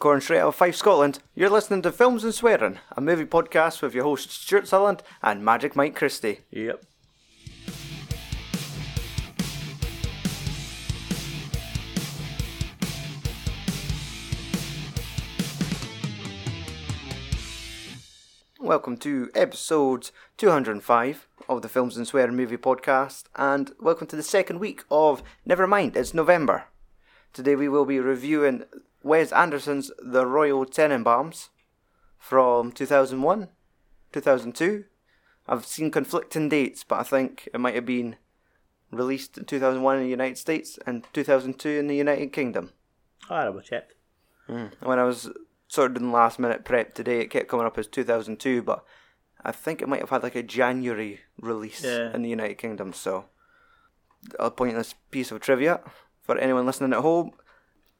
Recording straight out of Fife, Scotland, you're listening to Films and Swearing, a movie podcast with your hosts Stuart Sutherland and Magic Mike Christie. Yep. Welcome to episode 205 of the Films and Swearing movie podcast, and welcome to the second week of Nevermind, it's November. Today we will be reviewing Wes Anderson's The Royal Tenenbaums from 2001, 2002. I've seen conflicting dates, but I think it might have been released in 2001 in the United States and 2002 in the United Kingdom. I double checked. Hmm. When I was sort of doing last minute prep today, it kept coming up as 2002, but I think it might have had like a January release Yeah. in the United Kingdom. So, a pointless piece of trivia for anyone listening at home.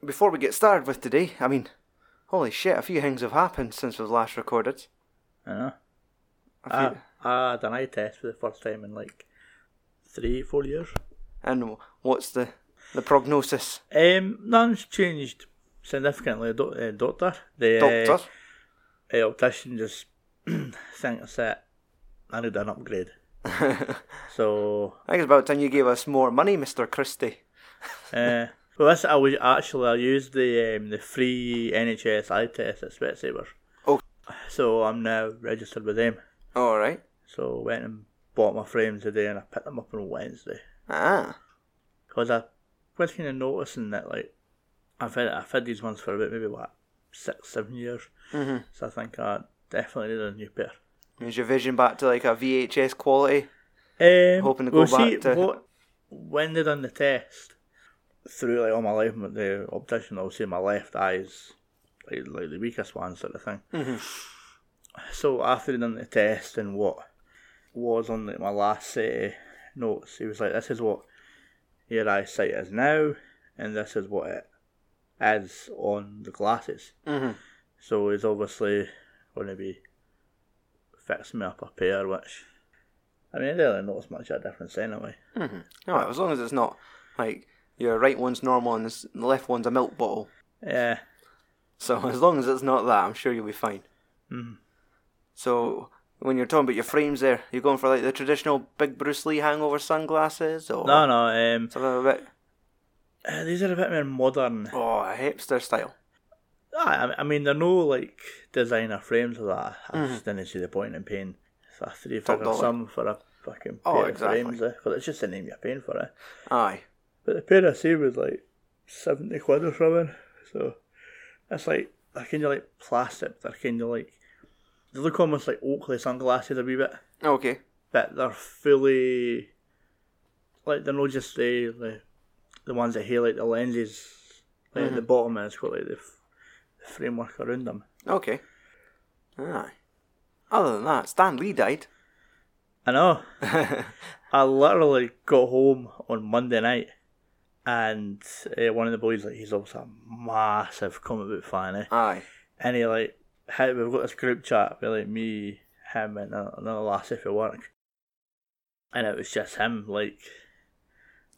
Before we get started with today, I mean, holy shit, a few things have happened since we've last recorded. I know. I, few, I done eye test for the first time in like three, four years. and what's the the prognosis, Um, none's changed significantly. Do- uh, doctor, the doctor? Uh, uh, optician just thinks that I need an upgrade. So, I think it's about time you gave us more money, Mister Christie. uh, well, this I was actually I used the um, the free NHS eye test at Specsavers. Oh. So I'm now registered with them. All right. So went and bought my frames today, and I picked them up on Wednesday. Ah, Because I was kind of noticing that, like, I've had, I've had these ones for about maybe, what, six, seven years. mm-hmm. So I think I definitely need a new pair. Is your vision back to like a VHS quality? Um, Hoping to well, go back see, to- What, when they done the test, through like all my life, the optician will say my left eye's like, like the weakest one, sort of thing. Mm-hmm. So after done the test and what was on like, my last set of notes, he was like, "This is what your eyesight is now, and this is what it is on the glasses." Mm-hmm. So he's obviously going to be fixing me up a pair, which I mean, I didn't really notice much of a difference anyway. Mm-hmm. As long as it's not like your right one's normal and the left one's a milk bottle. Yeah, So as long as it's not that, I'm sure you'll be fine. Mhm. So when you're talking about your frames, there, you're going for like the traditional big Bruce Lee hangover sunglasses, or no, no. Um, something a bit uh, these are a bit more modern. oh a hipster style. Ah, I I mean, they're no like designer frames of that. I Mhm. just didn't see the point in paying a three figure sum for a fucking pair Oh, of exactly. frames. Because it's just the name you're paying for it. Aye, But the pair I see was like seventy quid or something. So it's like they're kind of like plastic. They're kind of like they look almost like Oakley sunglasses a wee bit, oh, okay. but they're fully like they're not just the the, the ones that highlight the lenses. Like at the mm-hmm. bottom, and it's got like the, f- the framework around them. Okay. Aye. Other than that, Stan Lee died. I know. I literally got home on Monday night, and uh, one of the boys, like, he's also a massive comic book fan, eh? Aye. and he like, had, we've got this group chat with like me, him, and another lassie for work, and it was just him, like,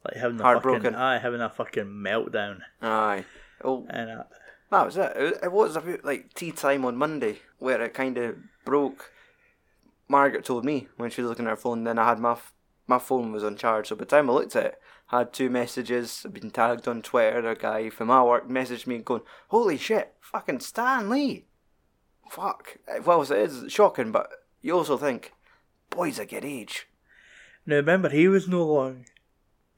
like having a fucking, aye, having a fucking meltdown, Aye. Oh, and uh, that was it. It was about like tea time on Monday where it kind of broke. Margaret told me when she was looking at her phone. Then I had my f- my phone was on charge, so by the time I looked at it, had two messages. I'd been tagged on Twitter. A guy from my work messaged me and going, "Holy shit, fucking Stan Lee!" Fuck. Well, it is shocking, but you also think, boys a good age. now remember he was no long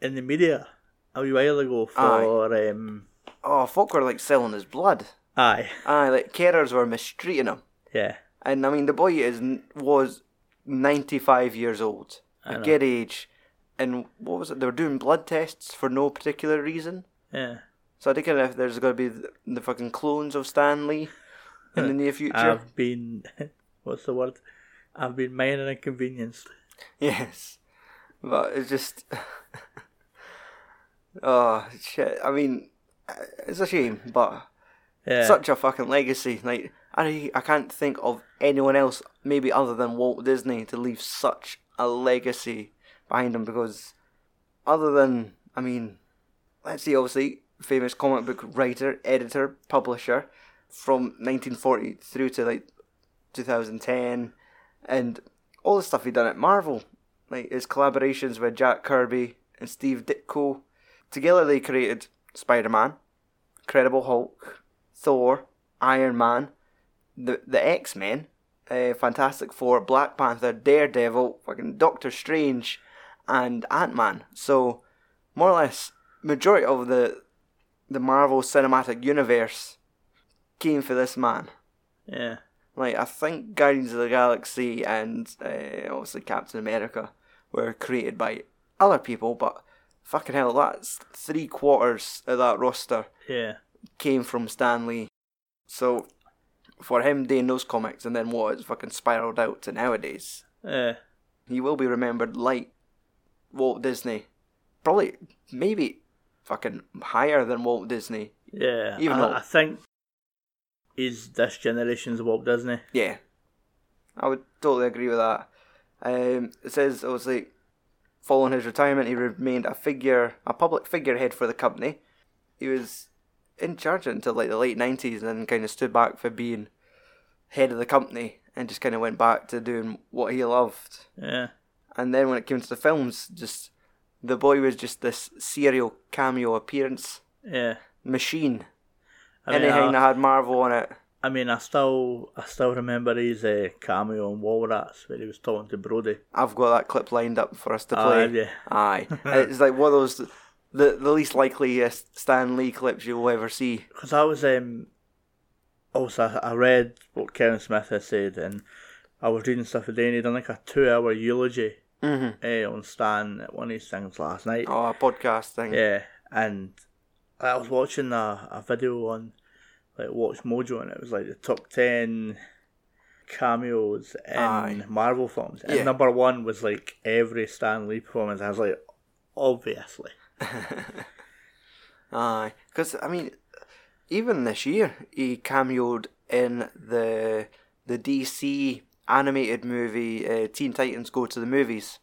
in the media a wee while ago for um, Oh, folk were like selling his blood. aye, Aye, like carers were mistreating him. yeah, And I mean, the boy is was ninety five years old, a good age, and what was it? They were doing blood tests for no particular reason. yeah. So I think if there's going to be the, the fucking clones of Stan Lee in the near future. I've been, what's the word? I've been minor inconvenienced. yes, but it's just, oh shit. I mean, it's a shame, but Yeah, such a fucking legacy. Like I, I can't think of anyone else, maybe other than Walt Disney, to leave such a legacy behind him. Because other than, I mean, let's see, obviously famous comic book writer, editor, publisher, from 1940 through to like 2010, and all the stuff he done at Marvel, like his collaborations with Jack Kirby and Steve Ditko. Together they created Spider Man, Incredible Hulk, Thor, Iron Man, the the X Men, uh, Fantastic Four, Black Panther, Daredevil, fucking Doctor Strange, and Ant Man. So more or less, majority of the the Marvel Cinematic Universe came for this man. Yeah. Like I think Guardians of the Galaxy and uh, obviously Captain America were created by other people, but fucking hell, that's three quarters of that roster Yeah. came from Stan Lee. So for him doing those comics and then what it's fucking spiraled out to nowadays, Yeah. he will be remembered like Walt Disney. Probably maybe fucking higher than Walt Disney. Yeah. Even I, though- I think is this generation's Walt Disney. Yeah, I would totally agree with that. Um, it says obviously, following his retirement, he remained a figure, a public figurehead for the company. He was in charge until like the late nineties, and then kind of stood back for being head of the company, and just kind of went back to doing what he loved. Yeah. And then when it came to the films, just the boy was just this serial cameo appearance Yeah. machine. I mean, Anything I, that had Marvel on it. I mean, I still, I still remember his uh, cameo in Mallrats where he was talking to Brody. I've got that clip lined up for us to play. have you? Aye, it's like one of those the the least likeliest Stan Lee clips you'll ever see. Because I was, um, also, I I read what Kevin Smith had said, and I was reading stuff today, and he done like a two-hour eulogy Mm-hmm. uh, on Stan at one of his things last night. Oh, a podcast thing. Yeah, and I was watching a, a video on like WatchMojo, and it was like the top ten cameos in Aye. Marvel films, and Yeah. number one was like every Stan Lee performance. I was like, obviously, Aye, because I mean, even this year he cameoed in the the DC animated movie uh, Teen Titans Go to the Movies.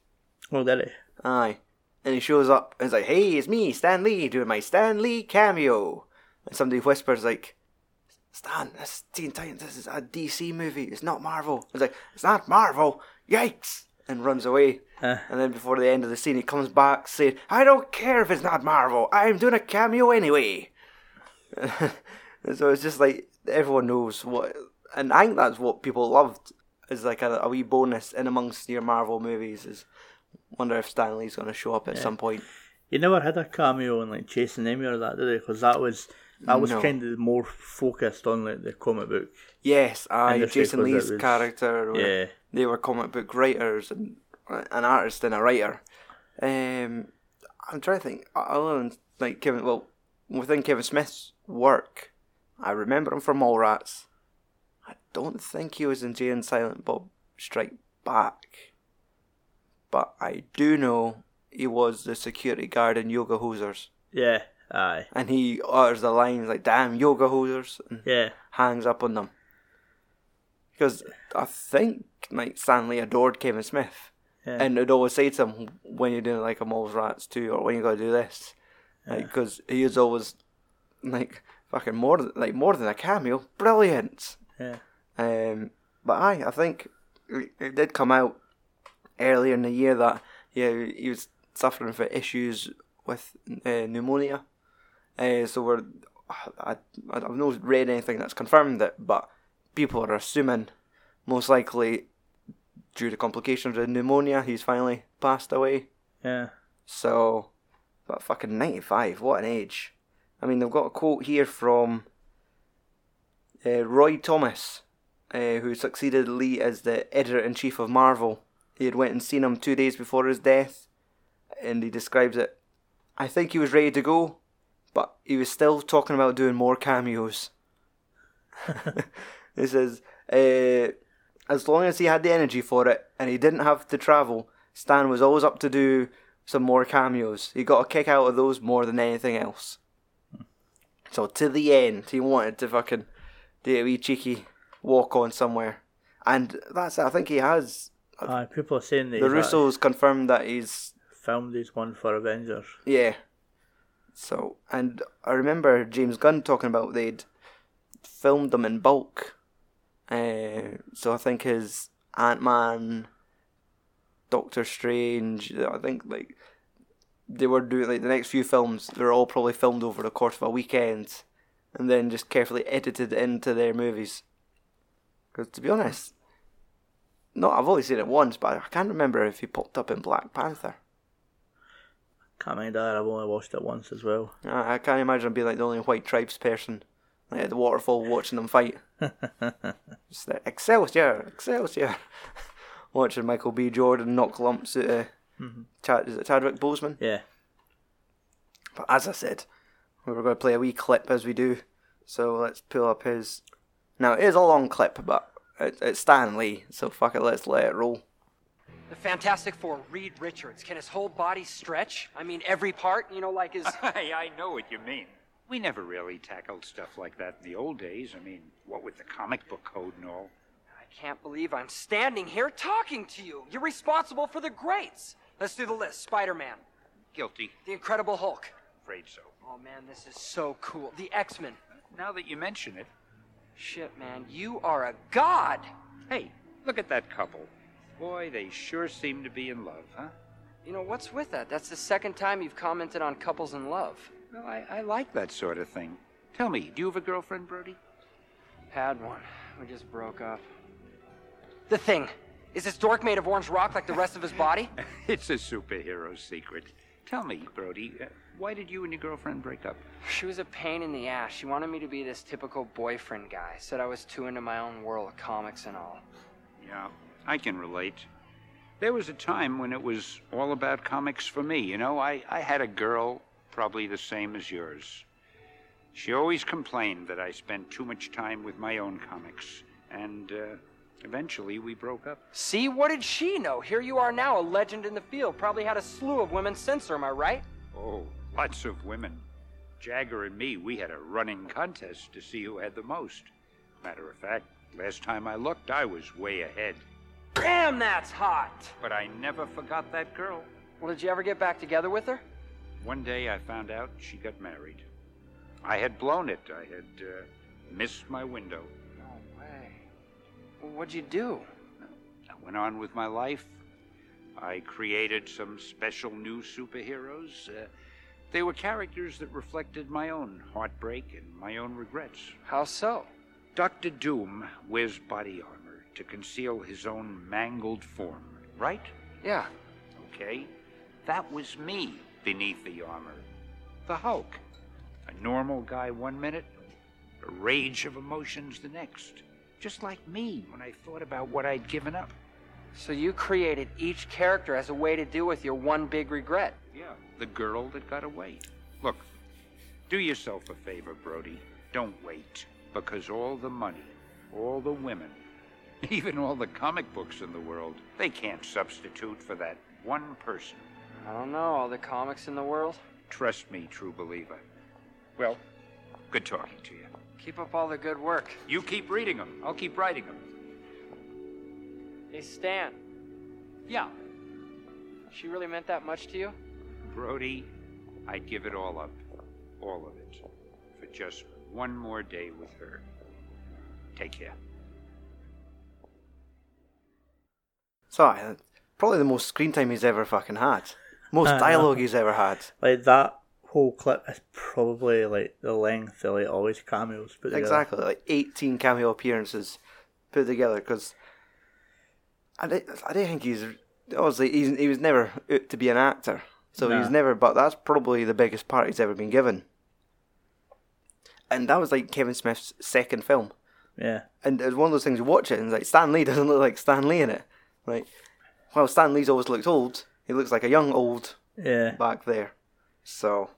oh did he? Aye, and he shows up and it's like, "Hey, it's me, Stan Lee, doing my Stan Lee cameo." And somebody whispers like, "Stan, this is Teen Titans. This is a DC movie. It's not Marvel." It's like, "It's not Marvel." Yikes! And runs away. Uh, And then before the end of the scene, he comes back saying, I don't care if it's not Marvel, I'm doing a cameo anyway. and so it's just like everyone knows what. And I think that's what people loved, is like a, a wee bonus in amongst your Marvel movies. Is wonder if Stan Lee's going to show up at some point. You never had a cameo in like Chasing Amy or that, did he? Because that was that was No. kind of more focused on like the comic book. Yes, I Jason Lee's was- character. Yeah, They were comic book writers and an artist and a writer. Um, I'm trying to think. Other than like Kevin, well, within Kevin Smith's work, I remember him from Mallrats. Don't think he was in Jay and Silent Bob Strike Back, but I do know he was the security guard in Yoga Hosers, yeah, aye, and he utters the lines like "Damn Yoga Hosers" and yeah, hangs up on them. Because I think like Stan Lee adored Kevin Smith, yeah. and would always say to him when you're doing like a Mallrats too, or when you gotta do this, like because he is always like fucking more than, like more than a cameo, brilliant. yeah. Um, but I I think it did come out earlier in the year that yeah he was suffering from issues with uh, pneumonia. Uh, so we're I I've not read anything that's confirmed it, but people are assuming most likely due to complications with pneumonia he's finally passed away. yeah. So, but fucking 95, what an age. I mean, they've got a quote here from uh, Roy Thomas, uh, who succeeded Lee as the editor in chief of Marvel. He had went and seen him two days before his death, and he describes it. I think he was ready to go, but he was still talking about doing more cameos. he says, uh, as long as he had the energy for it and he didn't have to travel, Stan was always up to do some more cameos. He got a kick out of those more than anything else. So to the end, he wanted to fucking do a wee cheeky walk on somewhere, and that's it. I think he has. Aye, people are saying that The Russos confirmed that he's filmed his one for Avengers. yeah. So and I remember James Gunn talking about they'd filmed them in bulk. Uh, so I think his Ant Man, Doctor Strange, I think like they were doing like the next few films. They were all probably filmed over the course of a weekend, and then just carefully edited into their movies. Because to be honest, no, I've only seen it once, but I can't remember if he popped up in Black Panther. Can't mind that. I've only watched it once as well. Uh, I can't imagine being like the only white tribes person, like at the waterfall watching them fight. Just like, Excelsior, Excelsior. watching Michael B. Jordan knock lumps at uh, Chad, is it Chadwick Boseman? Yeah. But as I said, we were going to play a wee clip as we do. So let's pull up his. Now it is a long clip, but it, it's Stan Lee, so fuck it, let's let it roll. The Fantastic Four, Reed Richards. Can his whole body stretch? I mean, every part, you know, like his. I, I know what you mean. We never really tackled stuff like that in the old days. I mean, what with the comic book code and all. I can't believe I'm standing here talking to you. You're responsible for the greats. Let's do the list Spider Man, Guilty. The Incredible Hulk. Afraid so. Oh man, this is so cool. The X Men. Now that you mention it, Shit, man, you are a god. hey, look at that couple. Boy, they sure seem to be in love, huh? You know, what's with that? That's the second time you've commented on couples in love. Well, I, I like that sort of thing. Tell me, do you have a girlfriend, Brody? Had one. We just broke up. The thing. Is this dork made of orange rock like the rest of his body? it's a superhero secret. Tell me, Brody, uh, why did you and your girlfriend break up? She was a pain in the ass. She wanted me to be this typical boyfriend guy. Said I was too into my own world of comics and all. Yeah, I can relate. There was a time when it was all about comics for me, you know? I, I had a girl probably the same as yours. She always complained that I spent too much time with my own comics, and uh, eventually we broke up. See, what did she know? Here you are now, a legend in the field. Probably had a slew of women since her, am I right? Oh, lots of women. Jagger and me, we had a running contest to see who had the most. Matter of fact, last time I looked, I was way ahead. Damn, that's hot! But I never forgot that girl. Well, did you ever get back together with her? One day I found out she got married. I had blown it. I had uh, missed my window. No way. Well, what'd you do? I went on with my life. I created some special new superheroes. Uh, they were characters that reflected my own heartbreak and my own regrets. How so? Doctor Doom wears body armor to conceal his own mangled form, right? Yeah. Okay? That was me beneath the armor. The Hulk. A normal guy one minute, a rage of emotions the next. Just like me when I thought about what I'd given up. So you created each character as a way to deal with your one big regret. Yeah, the girl that got away. Look, do yourself a favor, Brody. Don't wait. Because all the money, all the women, even all the comic books in the world, they can't substitute for that one person. I don't know, all the comics in the world. Trust me, true believer. Well, good talking to you. Keep up all the good work. You keep reading them. I'll keep writing them. Hey, Stan, Yeah. she really meant that much to you? Brody, I'd give it all up. All of it. For just one more day with her. Take care. So, uh, probably the most screen time he's ever fucking had. Most dialogue he's ever had. Like that whole clip is probably like the length of like all his cameos put together. Exactly, like 18 cameo appearances put together because I, don't- I don't think he's obviously he's, he was never out to be an actor, so Nah. he's never. But that's probably the biggest part he's ever been given, and that was like Kevin Smith's second film, Yeah. and it's one of those things you watch it and it's like Stan Lee doesn't look like Stan Lee in it, like well Stan Lee's always looked old, he looks like a young old Yeah. back there, so.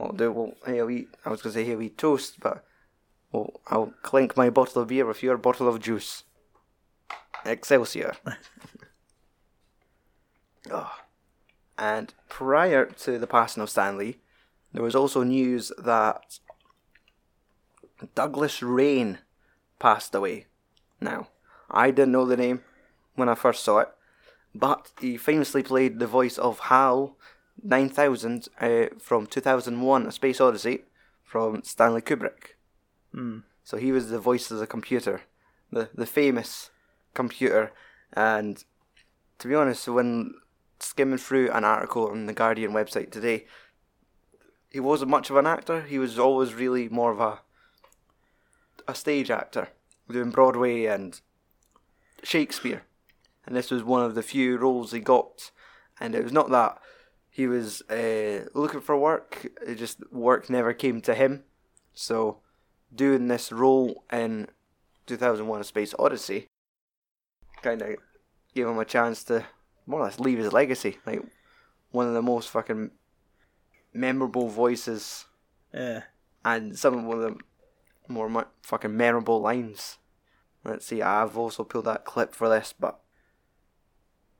What I'll do, well, here we, I was going to say here we toast, but well, I'll clink my bottle of beer with your bottle of juice. Excelsior. oh. And prior to the passing of Stan Lee, there was also news that Douglas Rain passed away. Now, I didn't know the name when I first saw it, but he famously played the voice of HAL 9000 uh, from 2001 A Space Odyssey from Stanley Kubrick. Mm. So he was the voice of the computer, the the famous computer. And to be honest, when skimming through an article on the Guardian website today, he wasn't much of an actor. He was always really more of a a stage actor, doing Broadway and Shakespeare. And this was one of the few roles he got. And it was not that he was uh, looking for work; it just work never came to him. So, doing this role in 2001: A Space Odyssey kind of gave him a chance to more or less leave his legacy. Like one of the most fucking memorable voices Yeah. and some of the more mu- fucking memorable lines. Let's see, I've also pulled that clip for this, but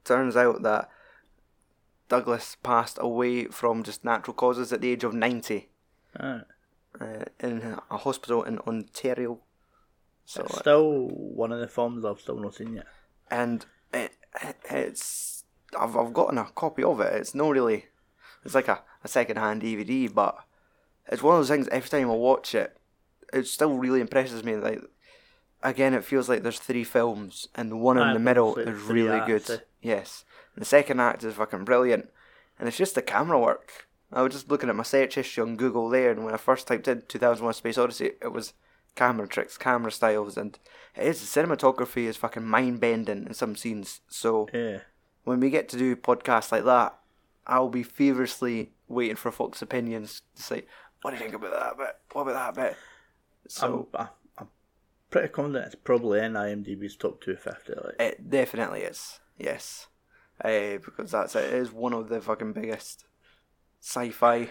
turns out that Douglas passed away from just natural causes at the age of 90 Alright. uh, in a hospital in Ontario. So, It's still one of the films I've still not seen yet. and it, it's I've I've gotten a copy of it. It's not really it's like a, a second hand DVD, but it's one of those things. Every time I watch it, it still really impresses me. Like again, it feels like there's three films, and the one in the middle is really good. Yes, the second act is fucking brilliant, and it's just the camera work. I was just looking at my search history on Google there, and when I first typed in 2001: Space Odyssey, it was camera tricks, camera styles, and it is the cinematography is fucking mind bending in some scenes. So Yeah. when we get to do podcasts like that, I'll be feverishly waiting for folks' opinions to say, "What do you think about that bit? What about that bit?" So I'm, I'm pretty confident it's probably in IMDb's top 250. Like. it definitely is, yes, uh, because that's it. It is one of the fucking biggest sci-fi.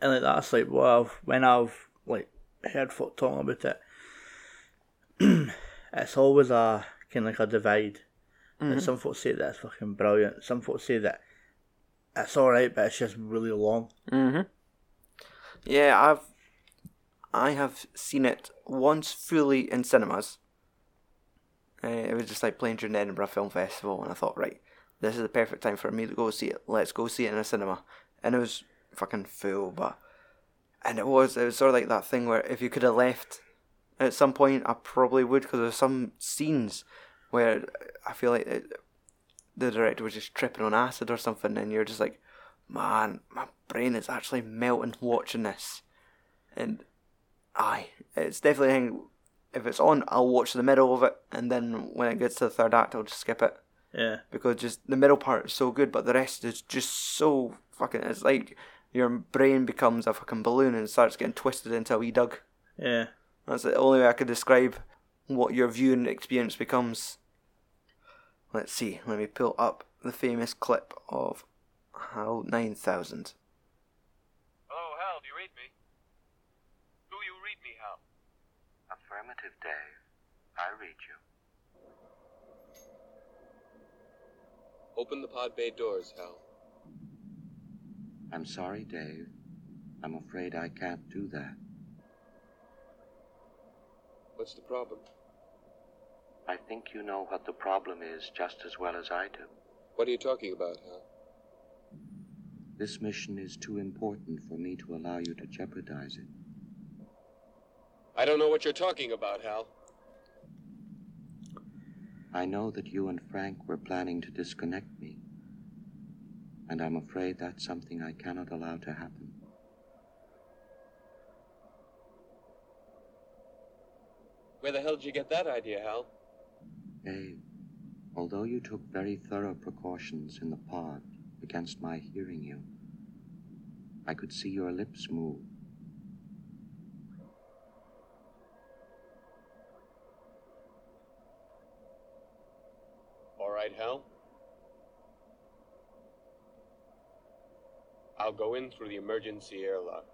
And like that's like what I've when I've like heard folk talking about it. it's always a kind of like a divide. Like some folks say that's fucking brilliant. Some folks say that it's alright, but it's just really long. Mm-hmm. Yeah, I've I have seen it once fully in cinemas. Uh, it was just like playing during the Edinburgh Film Festival, and I thought, right, this is the perfect time for me to go see it. Let's go see it in a cinema, and it was fucking full, but and it was it was sort of like that thing where if you could have left at some point, I probably would because there's some scenes where I feel like it, the director was just tripping on acid or something, and you're just like, man, my brain is actually melting watching this. And aye, it's definitely. If it's on, I'll watch the middle of it, and then when it gets to the third act, I'll just skip it Yeah. because just the middle part is so good, but the rest is just so fucking. It's like your brain becomes a fucking balloon and starts getting twisted into a wee dug. Yeah. That's the only way I could describe what your viewing experience becomes. Let's see, let me pull up the famous clip of HAL 9000. Hello, Hal, do you read me? Do you read me, Hal? Affirmative, Dave. I read you. Open the pod bay doors, Hal. I'm sorry, Dave. I'm afraid I can't do that. What's the problem? I think you know what the problem is just as well as I do. What are you talking about, Hal? This mission is too important for me to allow you to jeopardize it. I don't know what you're talking about, Hal. I know that you and Frank were planning to disconnect me. And I'm afraid that's something I cannot allow to happen. Where the hell did you get that idea, Hal? Dave, although you took very thorough precautions in the pod against my hearing you, I could see your lips move. All right, Hal. I'll go in through the emergency airlock.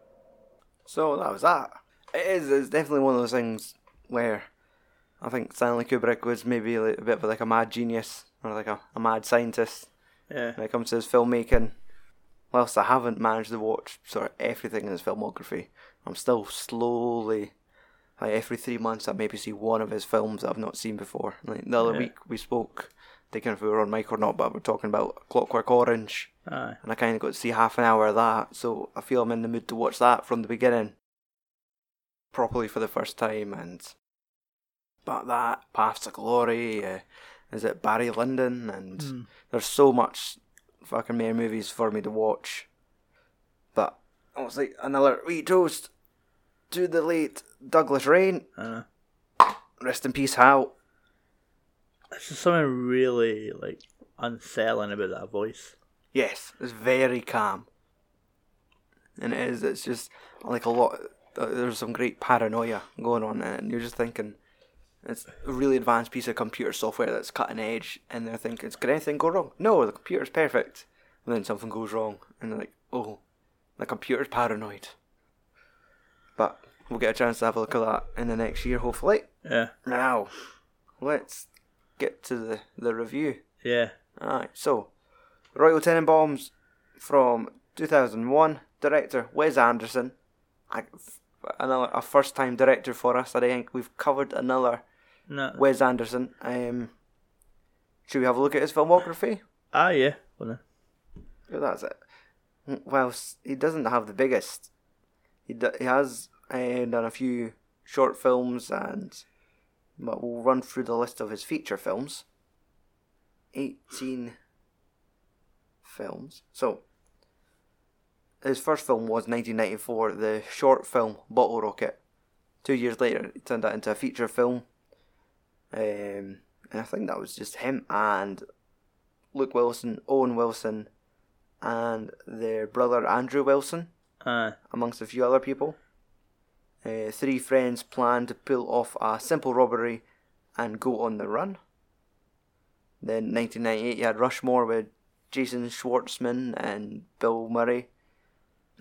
So that was that. It is. It's definitely one of those things where I think Stanley Kubrick was maybe like a bit of like a mad genius or like a, a mad scientist Yeah. when it comes to his filmmaking. Whilst I haven't managed to watch sort of everything in his filmography, I'm still slowly, like every three months, I maybe see one of his films that I've not seen before. Like the other Yeah. week we spoke, taking if we were on mic or not, but we're talking about Clockwork Orange, Aye. and I kind of got to see half an hour of that, so I feel I'm in the mood to watch that from the beginning. properly for the first time, and but that Paths to Glory, uh, is it Barry Lyndon, and Mm. there's so much fucking more movies for me to watch. But obviously, another wee toast to the late Douglas Rain. Uh, Rest in peace, Hal. There's just something really like unsettling about that voice. Yes, it's very calm. And it is, it's just like a lot, uh, there's some great paranoia going on and you're just thinking, it's a really advanced piece of computer software that's cutting edge, and they're thinking, could anything go wrong? No, the computer's perfect. And then something goes wrong, and they're like, oh, the computer's paranoid. But we'll get a chance to have a look at that in the next year, hopefully. Yeah, Now, let's get to the, the review. yeah. Alright, so Royal Tenenbaums from 2001, director Wes Anderson. I, another a first time director for us. I think we've covered another No. Wes Anderson. Um, should we have a look at his filmography? Ah, yeah. Well, Yeah, that's it. Well, he doesn't have the biggest. He d- he has uh, done a few short films, and but we'll run through the list of his feature films. Eighteen films. So his first film was 1994, the short film Bottle Rocket. Two years later, he turned that into a feature film. Um, and I think that was just him and Luke Wilson, Owen Wilson, and their brother Andrew Wilson, uh, amongst a few other people. Uh, three friends plan to pull off a simple robbery and go on the run. Then 1998, you had Rushmore with Jason Schwartzman and Bill Murray.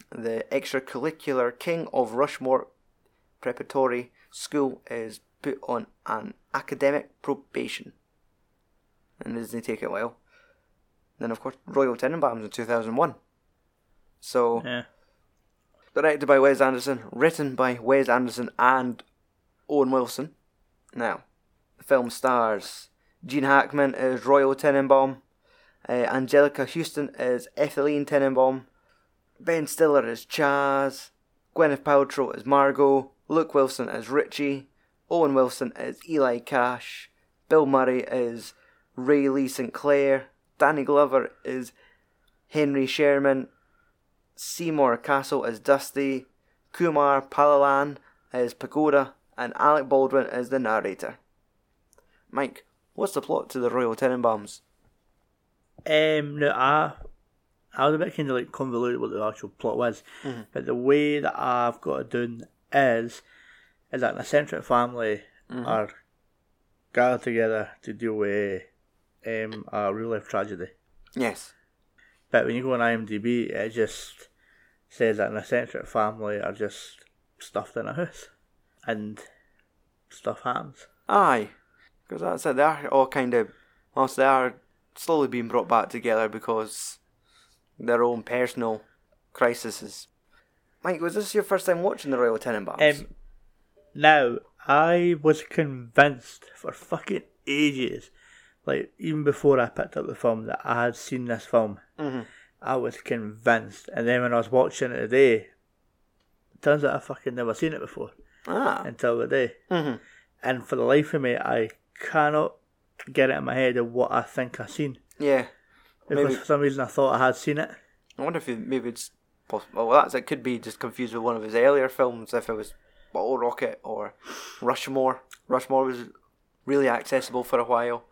The extracurricular King of Rushmore Preparatory School is put on an academic probation. And doesn't take it well. Then, of course, Royal Tenenbaums in 2001. So, yeah. Directed by Wes Anderson, written by Wes Anderson and Owen Wilson. Now, the film stars Gene Hackman as Royal Tenenbaum, uh, Anjelica Huston as Etheline Tenenbaum, Ben Stiller as Chaz, Gwyneth Paltrow as Margot, Luke Wilson as Richie, Owen Wilson as Eli Cash, Bill Murray as Raleigh St. Clair, Danny Glover as Henry Sherman, Seymour Cassel as Dusty, Kumar Pallana as Pagoda, and Alec Baldwin as the narrator. Mike, what's the plot to the Royal Tenenbaums? Um, no, I, I was a bit kind of like convoluted what the actual plot was, but the way that I've got it done is, is that an eccentric family are gathered together to deal with um, a real life tragedy. Yes. But when you go on IMDb, it just says that an eccentric family are just stuffed in a house, and stuff happens. Aye. Because that's it, they are all kind of, whilst they are slowly being brought back together because their own personal crises. Mike, was this your first time watching the Royal Tenenbaums? Um, now, I was convinced for fucking ages, like even before I picked up the film, that I had seen this film. Mhm. I was convinced, and then when I was watching it today, it turns out I fucking never seen it before ah. until today. Mhm. And for the life of me, I cannot get it in my head of what I think I've seen. Yeah. Because Maybe- for some reason I thought I had seen it. I wonder if it, maybe it's possible. Well, that's it. Could be just confused with one of his earlier films. If it was Bottle Rocket or Rushmore. Rushmore was really accessible for a while.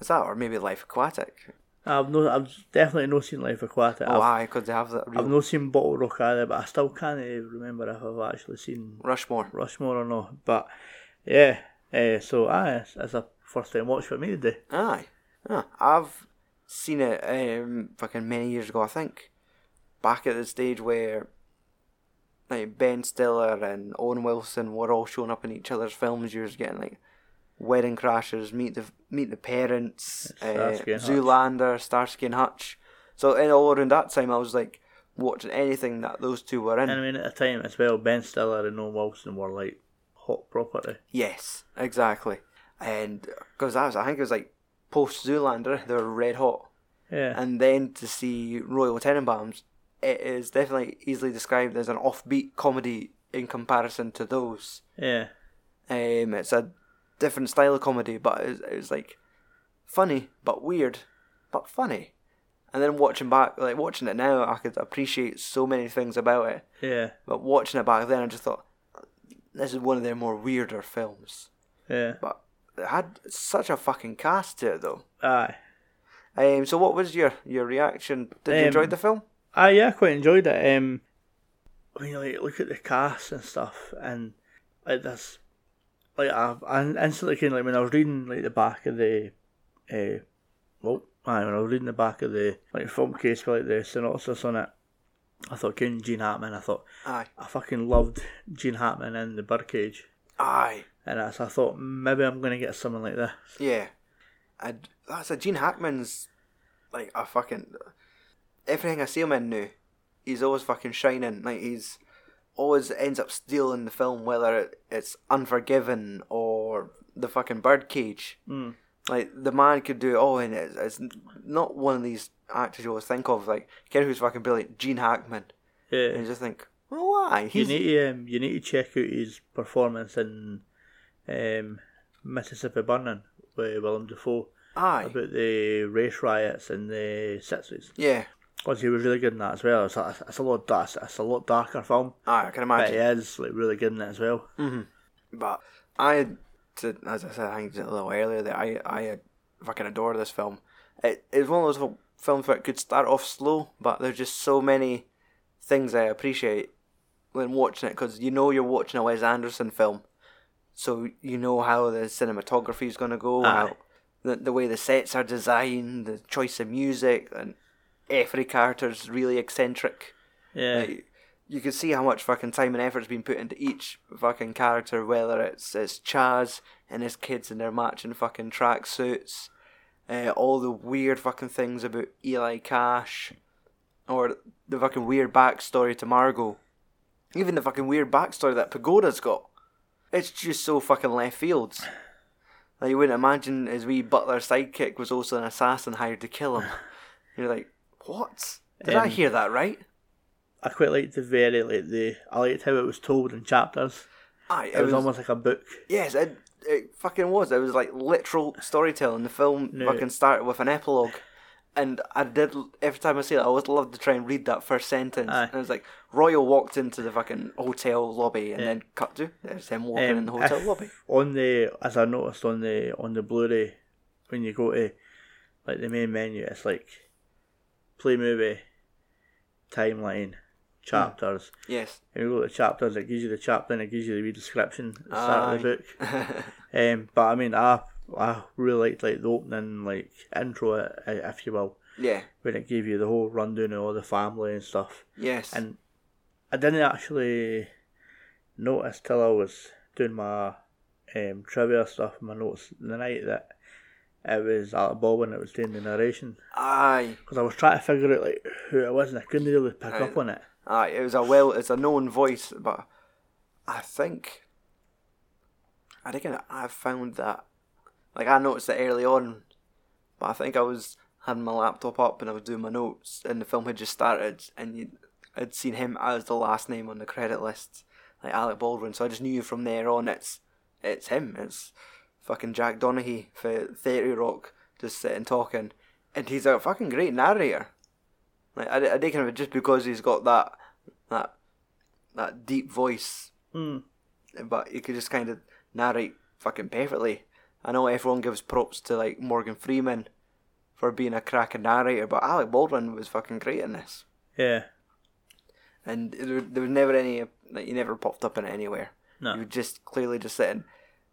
Is that or maybe Life Aquatic? I've no, I've definitely not seen Life Aquatic. Oh, I've, aye, because they have that real I've not seen Bottle Rock either, but I still can't eh, remember if I've actually seen Rushmore. Rushmore or not. But yeah, uh, so aye, it's, it's a first time watch for me today. Aye. Ah, I've seen it um, fucking many years ago, I think. Back at the stage where like Ben Stiller and Owen Wilson were all showing up in each other's films. You was getting like Wedding Crashers, Meet the Meet the Parents, uh, Starsky and Hutch. Zoolander, Starsky and Hutch. So in all around that time, I was like watching anything that those two were in. And I mean, at the time as well, Ben Stiller and Owen Wilson were like hot property. Yes, exactly. And because that was, I think it was like post Zoolander, they were red hot. Yeah, and then to see Royal Tenenbaums, it is definitely easily described as an offbeat comedy in comparison to those. Yeah. Um, it's a different style of comedy, but it was like funny but weird, but funny. And then watching back, like watching it now, I could appreciate so many things about it. Yeah. But watching it back then, I just thought this is one of their more weirder films. Yeah. But it had such a fucking cast to it, though. Aye. Um, so what was your your reaction? Did you Um, enjoy the film? Ah, yeah, I quite enjoyed it. Um, I mean, like, look at the cast and stuff, and like this, like I, I instantly kind of like when I was reading like the back of the, uh, well, aye, when I was reading the back of the like film case for like the synopsis on it, I thought, King Gene Hartman. I thought Aye, I fucking loved Gene Hartman in the Birdcage, aye, and I, so I thought maybe I'm gonna get something like this. yeah. And that's a Gene Hackman's like a fucking everything I see him in now. He's always fucking shining. Like he's always ends up stealing the film, whether it, it's Unforgiven or the fucking Birdcage. Mm. Like the man could do it all, and it's, it's not one of these actors you always think of. Like, get who's fucking brilliant, Gene Hackman. Yeah. And you just think, well, why? You need to um, you need to check out his performance in um, Mississippi Burning with Willem Dafoe aye, about the race riots in the sixties. yeah, Because he was really good in that as well. It's a, it's a lot it's a lot darker film, aye. I can but he imagine. is like really good in it as well. Mm-hmm. But I, to, as I said, I think a little earlier that I I fucking adore this film. It it's one of those films where it could start off slow, but there's just so many things I appreciate when watching it because you know you're watching a Wes Anderson film, so you know how the cinematography is going to go, Aye. how the the way the sets are designed, the choice of music, and every character's really eccentric. Yeah, Like, you can see how much fucking time and effort's been put into each fucking character, whether it's it's Chaz and his kids in their matching fucking tracksuits, uh, all the weird fucking things about Eli Cash, or the fucking weird backstory to Margot, even the fucking weird backstory that Pagoda's got. It's just so fucking left fields. Like you wouldn't imagine his wee butler sidekick was also an assassin hired to kill him. You're like, what? Did I Um, hear that right? I quite liked the very like the I liked how it was told in chapters. Aye, It, was, almost like a book. yes, it, it fucking was. It was like literal storytelling. The film No. fucking started with an epilogue, and I did every time I see it, I always loved to try and read that first sentence. Aye. And it was like Royal walked into the fucking hotel lobby, and Yeah. then cut to there's him walking in Um, the hotel if- lobby. On the as I noticed on the on the Blu-ray, when you go to like the main menu, it's like play movie, timeline, chapters. Yes, And you go to the chapters, it gives you the chapter and it gives you the wee description at the start of the book. Um, but I mean, I I really liked like the opening like intro, if you will, yeah, when it gave you the whole rundown of all the family and stuff. yes, And I didn't actually notice till I was doing my um, trivia stuff, my notes the night that it was Alec Baldwin that was doing the narration. aye, Because I was trying to figure out like who it was and I couldn't really pick Aye. up on it. aye. It was a well, it's a known voice, but I think I think I found that like I noticed it early on, but I think I was having my laptop up and I was doing my notes, and the film had just started, and you I'd seen him as the last name on the credit list, like Alec Baldwin. So I just knew from there on it's it's him. It's fucking Jack Donaghy for Thirty Rock, just sitting talking, and he's a fucking great narrator. Like I, I think of it just because he's got that that that deep voice Mm. but he could just kind of narrate fucking perfectly. I know everyone gives props to like Morgan Freeman for being a cracking narrator, but Alec Baldwin was fucking great in this, Yeah. and there, there was never any like he never popped up in it anywhere. No. He was just clearly just sitting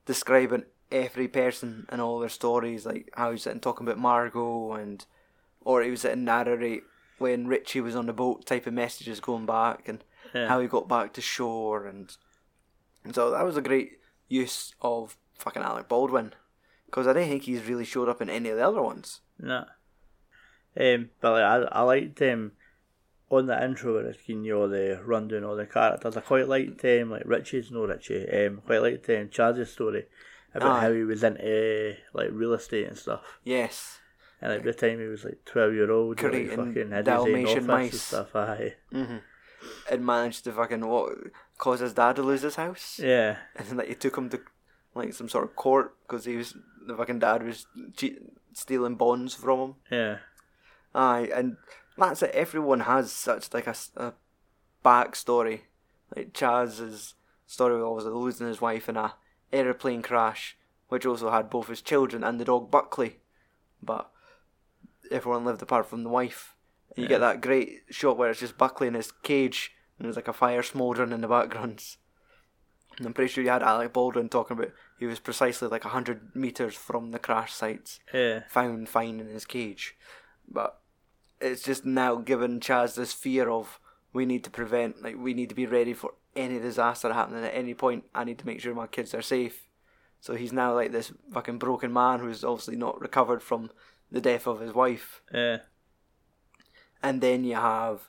describing every person and all their stories, like how he was sitting talking about Margot and or he was sitting narrate when Richie was on the boat, type of messages going back and Yeah. how he got back to shore and, and so that was a great use of fucking Alec Baldwin because I don't think he's really showed up in any of the other ones. No. Um, but like, I, I liked um, on the intro where it's giving you all the rundown all the characters. I quite liked um, like Richie's no Richie. Um, quite liked um, Chaz's story about Aye. how he was into like real estate and stuff. Yes, And by the time he was like twelve year old, he like, fucking had Dalmatian office and mice. stuff. Aye. hmm and managed to fucking what cause his dad to lose his house, Yeah. and then like he took him to like some sort of court because he was the fucking dad was cheat, stealing bonds from him. Yeah. Aye, and that's it. Everyone has such like a, a backstory. Like Chaz's story was losing his wife in a aeroplane crash, which also had both his children and the dog Buckley. But everyone lived apart from the wife. And you get that great shot where it's just Buckley in his cage and there's like a fire smouldering in the background. And I'm pretty sure you had Alec Baldwin talking about he was precisely like 100 metres from the crash sites Yeah. found fine in his cage. But it's just now given Chaz this fear of we need to prevent, like, we need to be ready for any disaster happening at any point. I need to make sure my kids are safe. So he's now like this fucking broken man who's obviously not recovered from the death of his wife. Yeah. And then you have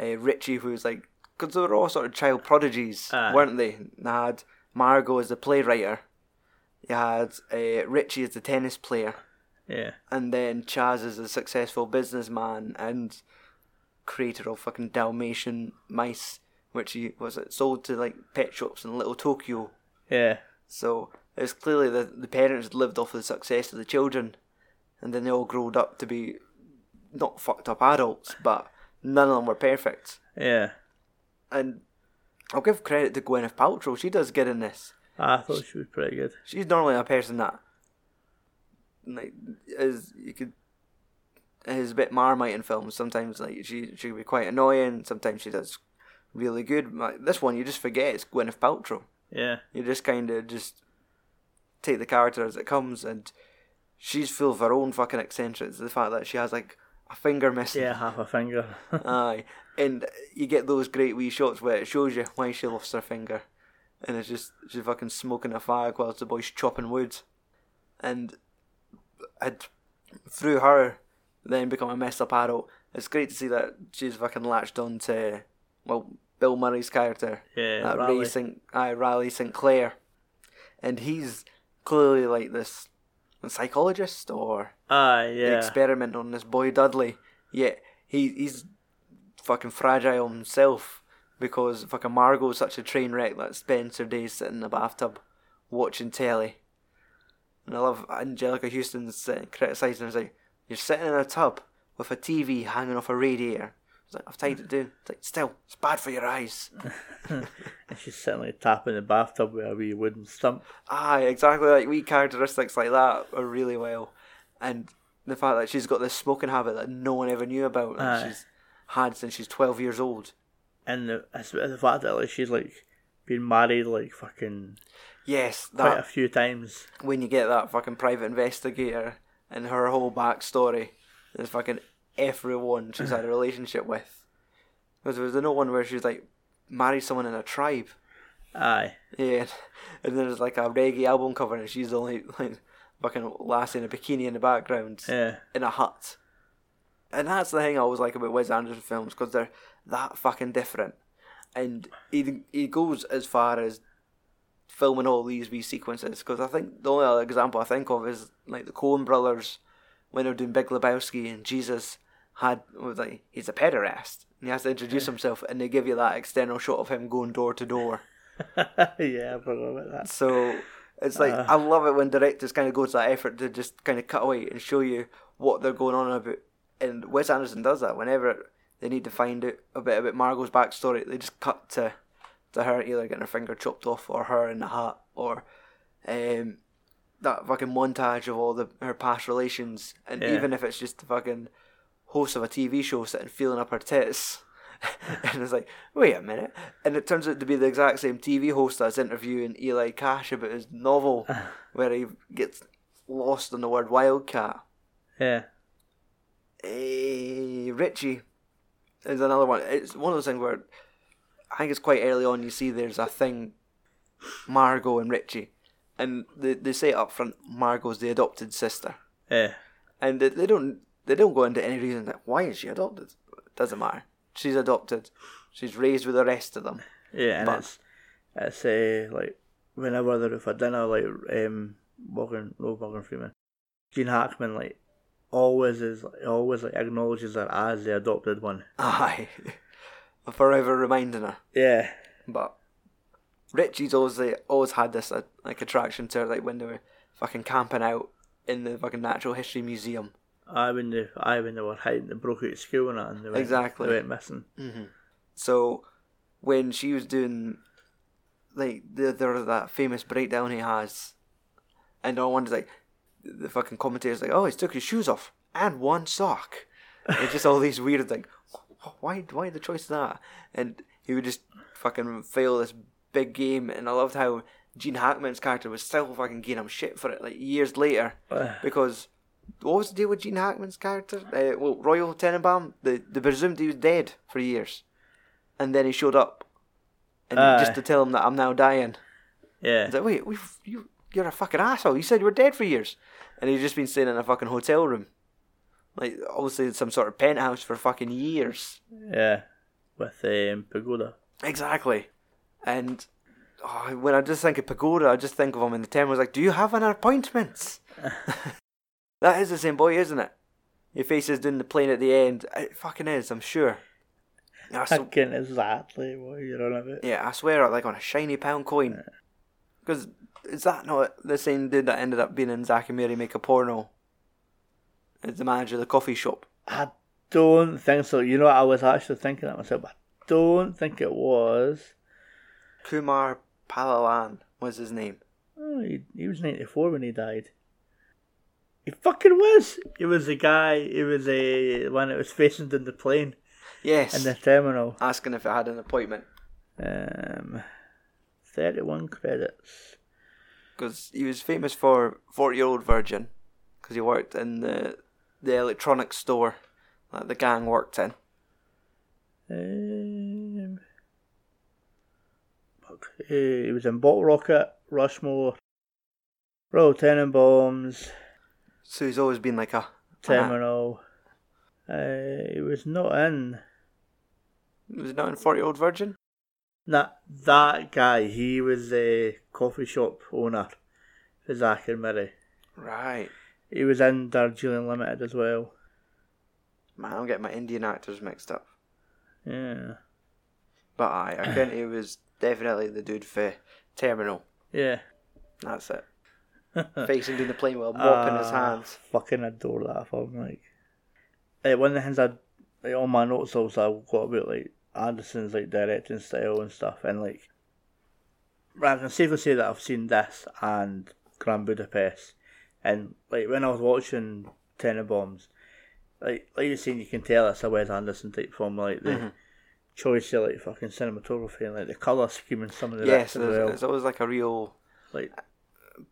uh, Richie, who's like, because they were all sort of child prodigies, Aye. weren't they? They had Margot as the playwriter. You had uh, Richie as the tennis player Yeah. and then Chaz is a successful businessman and creator of fucking Dalmatian mice, which he was it sold to like pet shops in Little Tokyo. Yeah. So it's clearly that the parents lived off the success of the children, and then they all growed up to be not fucked up adults, but none of them were perfect. Yeah. And I'll give credit to Gwyneth Paltrow; she does good in this. Ah, I thought she was pretty good. she's normally a person that like is you could is a bit marmite in films. Sometimes like she she can be quite annoying. Sometimes she does really good. Like this one, you just forget it's Gwyneth Paltrow. Yeah. You just kind of just take the character as it comes, and she's full of her own fucking eccentrics. The fact that she has like a finger missing. Yeah, half a finger. Aye, and you get those great wee shots where it shows you why she lost her finger, and it's just she's fucking smoking a fag whilst the boy's chopping wood, and I'd through her then become a messed up adult. It's great to see that she's fucking latched on to well Bill Murray's character, Yeah, uh, that Raleigh. Ray St. Aye, uh, Raleigh St. Clair, and he's clearly like this psychologist or Aye, yeah. experiment on this boy Dudley. Yet he he's fucking fragile himself because fucking Margot's such a train wreck that spends her days sitting in the bathtub watching telly. And I love Anjelica Huston's uh, criticising. It's like, you're sitting in a tub with a TV hanging off a radiator. Like, I've tied it down. It's like, still, it's bad for your eyes. And she's sitting like tapping the bathtub with a wee wooden stump. Aye, exactly. Like wee characteristics like that are really well, and the fact that she's got this smoking habit that no one ever knew about, and Aye. she's had since she's twelve years old. And the, the fact that like she's like been married like fucking Yes, quite a few times. when you get that fucking private investigator and her whole backstory, there's fucking everyone she's had a relationship with. Because there was no one where she's like married someone in a tribe. Aye. Yeah, and then there's like a reggae album cover, and she's the only like fucking lassie in a bikini in the background. Yeah. in a hut. And that's the thing I always like about Wes Anderson films because they're that fucking different. And he he goes as far as filming all these wee sequences because I think the only other example I think of is like the Coen brothers when they're doing Big Lebowski and Jesus had was like he's a pederast and he has to introduce himself and they give you that external shot of him going door to door. yeah, I forgot about that. So it's like I love it when directors kind of go to that effort to just kind of cut away and show you what they're going on about. And Wes Anderson does that whenever they need to find out a bit about Margot's backstory. They just cut to to her either getting her finger chopped off or her in the hat or um, that fucking montage of all the her past relations. And Yeah. even if it's just the fucking host of a TV show sitting feeling up her tits. and it's like, wait a minute. And it turns out to be the exact same TV host that's interviewing Eli Cash about his novel where he gets lost on the word wildcat. Yeah. Eh, Richie is another one. It's one of those things where I think it's quite early on you see there's a thing, Margot and Richie. And they, they say up front Margot's the adopted sister. Yeah. And they, they don't they don't go into any reason that why is she adopted? It doesn't matter. She's adopted. She's raised with the rest of them. Yeah, and But- it's it's uh, like whenever they're for dinner, like um, Morgan, no Morgan Freeman, Gene Hackman, like always is always like acknowledges her as the adopted one. Aye. forever reminding her. Yeah. But Richie's always like, always had this uh, like attraction to her, like when they were fucking camping out in the fucking Natural History Museum. I when they, I when they were hiding, they broke out of school and that, and they went, Exactly. they went missing. Mm-hmm. So when she was doing like the there that famous breakdown he has, and no one's like the fucking commentator's like, oh, he's took his shoes off and one sock. it's just all these weird like, why why the choice of that? And he would just fucking fail this big game, and I loved how Gene Hackman's character was still fucking giving him shit for it like years later because. What was the deal with Gene Hackman's character? Uh, well, Royal Tenenbaum, they, they presumed he was dead for years and then he showed up, and Aye. just to tell him that I'm now dying. Yeah. He's like, wait, we've, you, you're a fucking asshole. You said you were dead for years, and he's just been staying in a fucking hotel room, like obviously some sort of penthouse for fucking years. Yeah. With um, Pagoda. Exactly, and oh, when I just think of Pagoda, I just think of him in the ten. Was like, do you have an appointment? that is the same boy, isn't it? Your face is doing the plane at the end. It fucking is, I'm sure. I sw- Fucking exactly what you're on about. Yeah, I swear, like on a shiny pound coin. Because is that not the same dude that ended up being in Zack and Miri Make a Porno? As the manager of the coffee shop. I don't think so. You know, I was actually thinking that myself, but I don't think it was. Kumar Pallana was his name. Oh, he, he was 94 when he died. He fucking was. He was the guy, he was the one that was facing down the plane Yes. in the terminal. Asking if I had an appointment. Um, 31 credits. Because he was famous for 40 Year Old Virgin. Because he worked in the, the electronics store that the gang worked in. Um, eh, he was in Bottle Rocket, Rushmore, Royal Tenenbaums, So he's always been like a. Terminal. Uh, he was not in. Was he was not in 40 Year Old Virgin? That that guy, he was the coffee shop owner for Zack and Miri. Right. He was in Darjeeling Limited as well. Man, I'm getting my Indian actors mixed up. Yeah. But aye, I think he was definitely the dude for Terminal. Yeah. That's it. Facing down the plane while mopping his Ah, hands. Fucking adore that film. Like, eh, one of the things I like on my notes also I've got about like Anderson's like directing style and stuff, and like, I can safely say that I've seen this and Grand Budapest, and like when I was watching Tenenbaums, like like you're saying, you can tell it's a Wes Anderson type film, like the. Mm-hmm. Choice of like fucking cinematography and like the colour scheme and some of the Yes, bits as there's, well. it's always like a real Like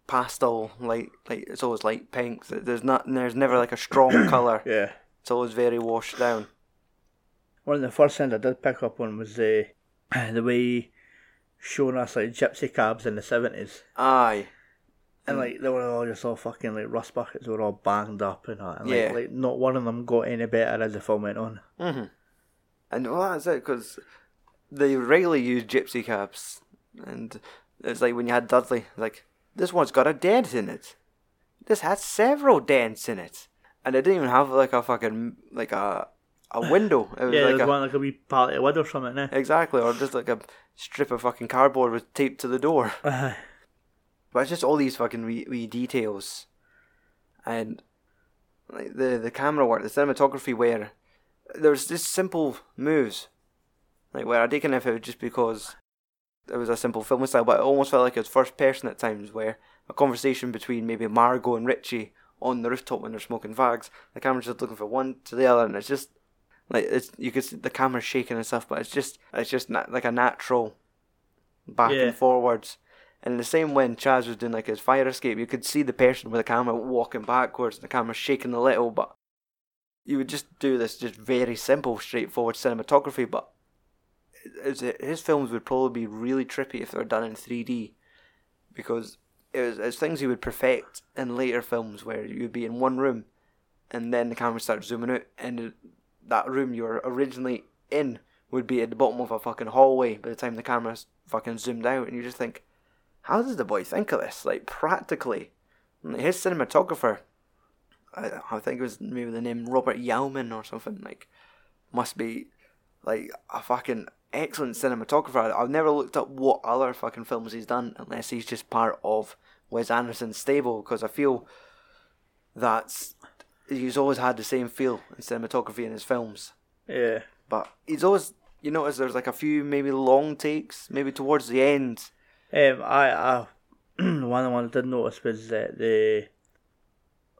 pastel, like like it's always light pinks. There's not, there's never like a strong color. yeah, It's always very washed down. One of the first things I did pick up on was the uh, the way showing us like gypsy cabs in the seventies, Aye, and like they were all just all fucking like rust buckets, were all banged up and that, and like, Yeah. like not one of them got any better as the film went on. Mm-hmm. and well, that's it because they rarely use gypsy cabs, and it's like when you had Dudley, like this one's got a dent in it. This has several dents in it, and it didn't even have like a fucking like a a window. It was Yeah, like there's a, one like a wee pallet of wood or something. Eh? Exactly, or just like a strip of fucking cardboard with taped to the door. Aye. But it's just all these fucking wee, wee details, and like the the camera work, the cinematography, where there's just simple moves, like where I know if it was just because it was a simple filming style, but it almost felt like it was first person at times, where a conversation between maybe Margot and Richie on the rooftop when they're smoking fags, the camera's just looking from one to the other, and it's just like it's you could see the camera shaking and stuff, but it's just it's just not like a natural back Yeah. and forwards. And the same when Chaz was doing like his fire escape, you could see the person with the camera walking backwards and the camera shaking a little, but you would just do this just very simple, straightforward cinematography. But his films would probably be really trippy if they were done in 3D because it was it's things he would perfect in later films where you'd be in one room and then the camera starts zooming out and that room you were originally in would be at the bottom of a fucking hallway by the time the camera's fucking zoomed out and you just think how does the boy think of this? Like practically. His cinematographer I, I think it was maybe the name Robert Yeoman or something like must be like a fucking excellent cinematographer. I've never looked up what other fucking films he's done unless he's just part of Wes Anderson's stable because I feel that's he's always had the same feel in cinematography in his films. Yeah. But he's always you notice there's like a few maybe long takes, maybe towards the end. Um, I, I one of the ones I did notice was that the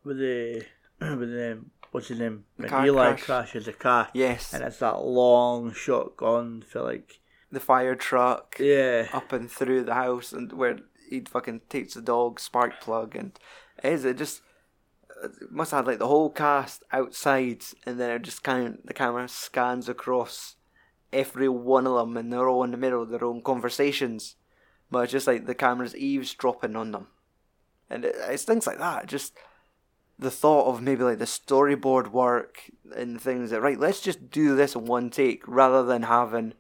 with the with the what's his name? The when Eli crash. crashes the car Yes. and it's that long shot gone for like The fire truck. Yeah. Up and through the house and where he fucking takes the dog spark plug and it is it just it must have had like the whole cast outside and then it just kind of the camera scans across every one of them and they're all in the middle of their own conversations. But it's just like the camera's eavesdropping on them. And it, it's things like that. Just the thought of maybe like the storyboard work and things that right let's just do this in one take rather than having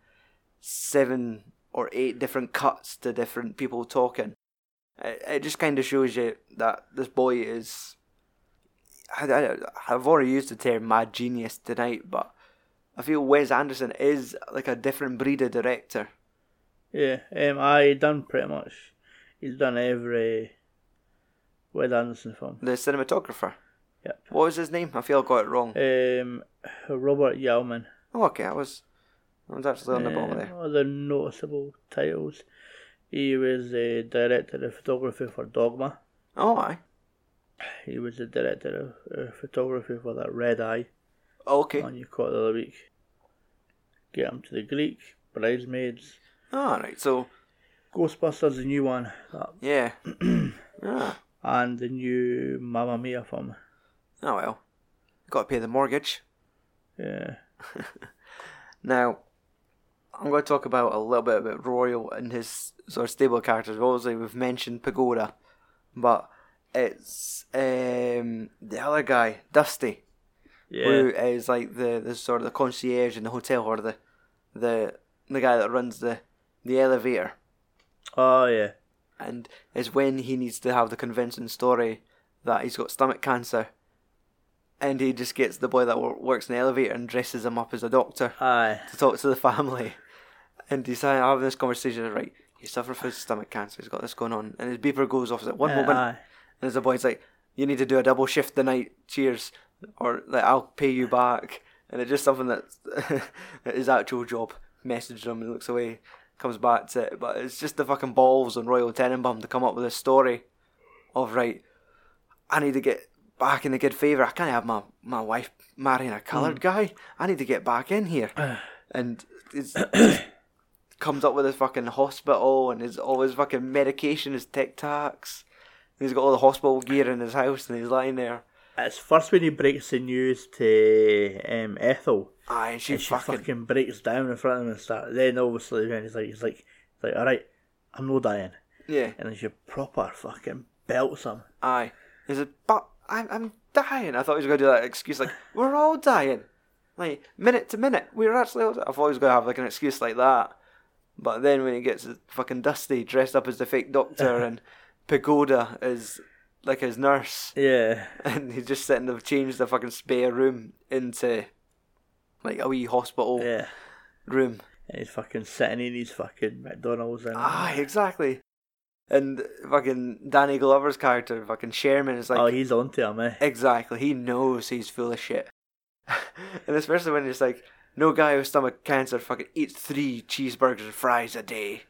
seven or eight different cuts to different people talking. It, it just kind of shows you that this boy is. I, I, I've already used the term mad genius tonight, but I feel Wes Anderson is like a different breed of director. yeah um I done pretty much he's done every Wes Anderson film The cinematographer. Yep. What was his name? I feel I got it wrong. um Robert Yeoman Oh, okay, I was. I was actually on the bottom Um, there. Other noticeable titles. He was the director of photography for Dogma. Oh, aye. He was the director of uh, photography for that Red Eye Okay. one you caught the other week. Get him to the Greek, Bridesmaids, All right. So Ghostbusters, the new one, that, yeah. ah. And the new Mamma Mia film. Oh well. Got to pay the mortgage. Yeah, Now, I'm going to talk about a little bit about Royal and his sort of stable characters. Obviously, we've mentioned Pagoda, but it's um, the other guy, Dusty, who yeah, is like the, the sort of the concierge in the hotel or the the the guy that runs the the elevator. oh yeah, And is when he needs to have the convincing story that he's got stomach cancer. And he just gets the boy that works in the elevator and dresses him up as a doctor. aye, to talk to the family and he's having this conversation right he suffers from stomach cancer he's got this going on and his beeper goes off at one Uh, moment aye. and there's a boy's like you need to do a double shift tonight cheers or like I'll pay you back and it's just something that's his actual job messaged him and looks away comes back to it but it's just the fucking balls on Royal Tenenbaum to come up with a story of right I need to get back in the good favour. I can't have my, my wife marrying a coloured mm. guy. I need to get back in here. Uh. And it's comes up with his fucking hospital and his all his fucking medication, his tic tacs. He's got all the hospital gear in his house and he's lying there. It's first when he breaks the news to um, Ethel. Aye, and she, and she fucking, fucking, breaks down in front of him and start. Then obviously when he's like, he's like, he's like, all right, I'm no dying, yeah, and then she proper fucking belts him. aye. He said, but I'm I'm dying. I thought he was gonna do that excuse like we're all dying, like minute to minute. We're actually. All di-" I thought he was gonna have like an excuse like that. But then when he gets fucking Dusty dressed up as the fake doctor and Pagoda is like his nurse. Yeah, and he's just sitting they've changed the fucking spare room into like a wee hospital yeah. room. And he's fucking sitting in his fucking McDonald's and Aye, exactly. And fucking Danny Glover's character, fucking Sherman, is like oh, he's onto him, eh? exactly. He knows he's full of shit, and especially when he's like no guy with stomach cancer fucking eats three cheeseburgers and fries a day.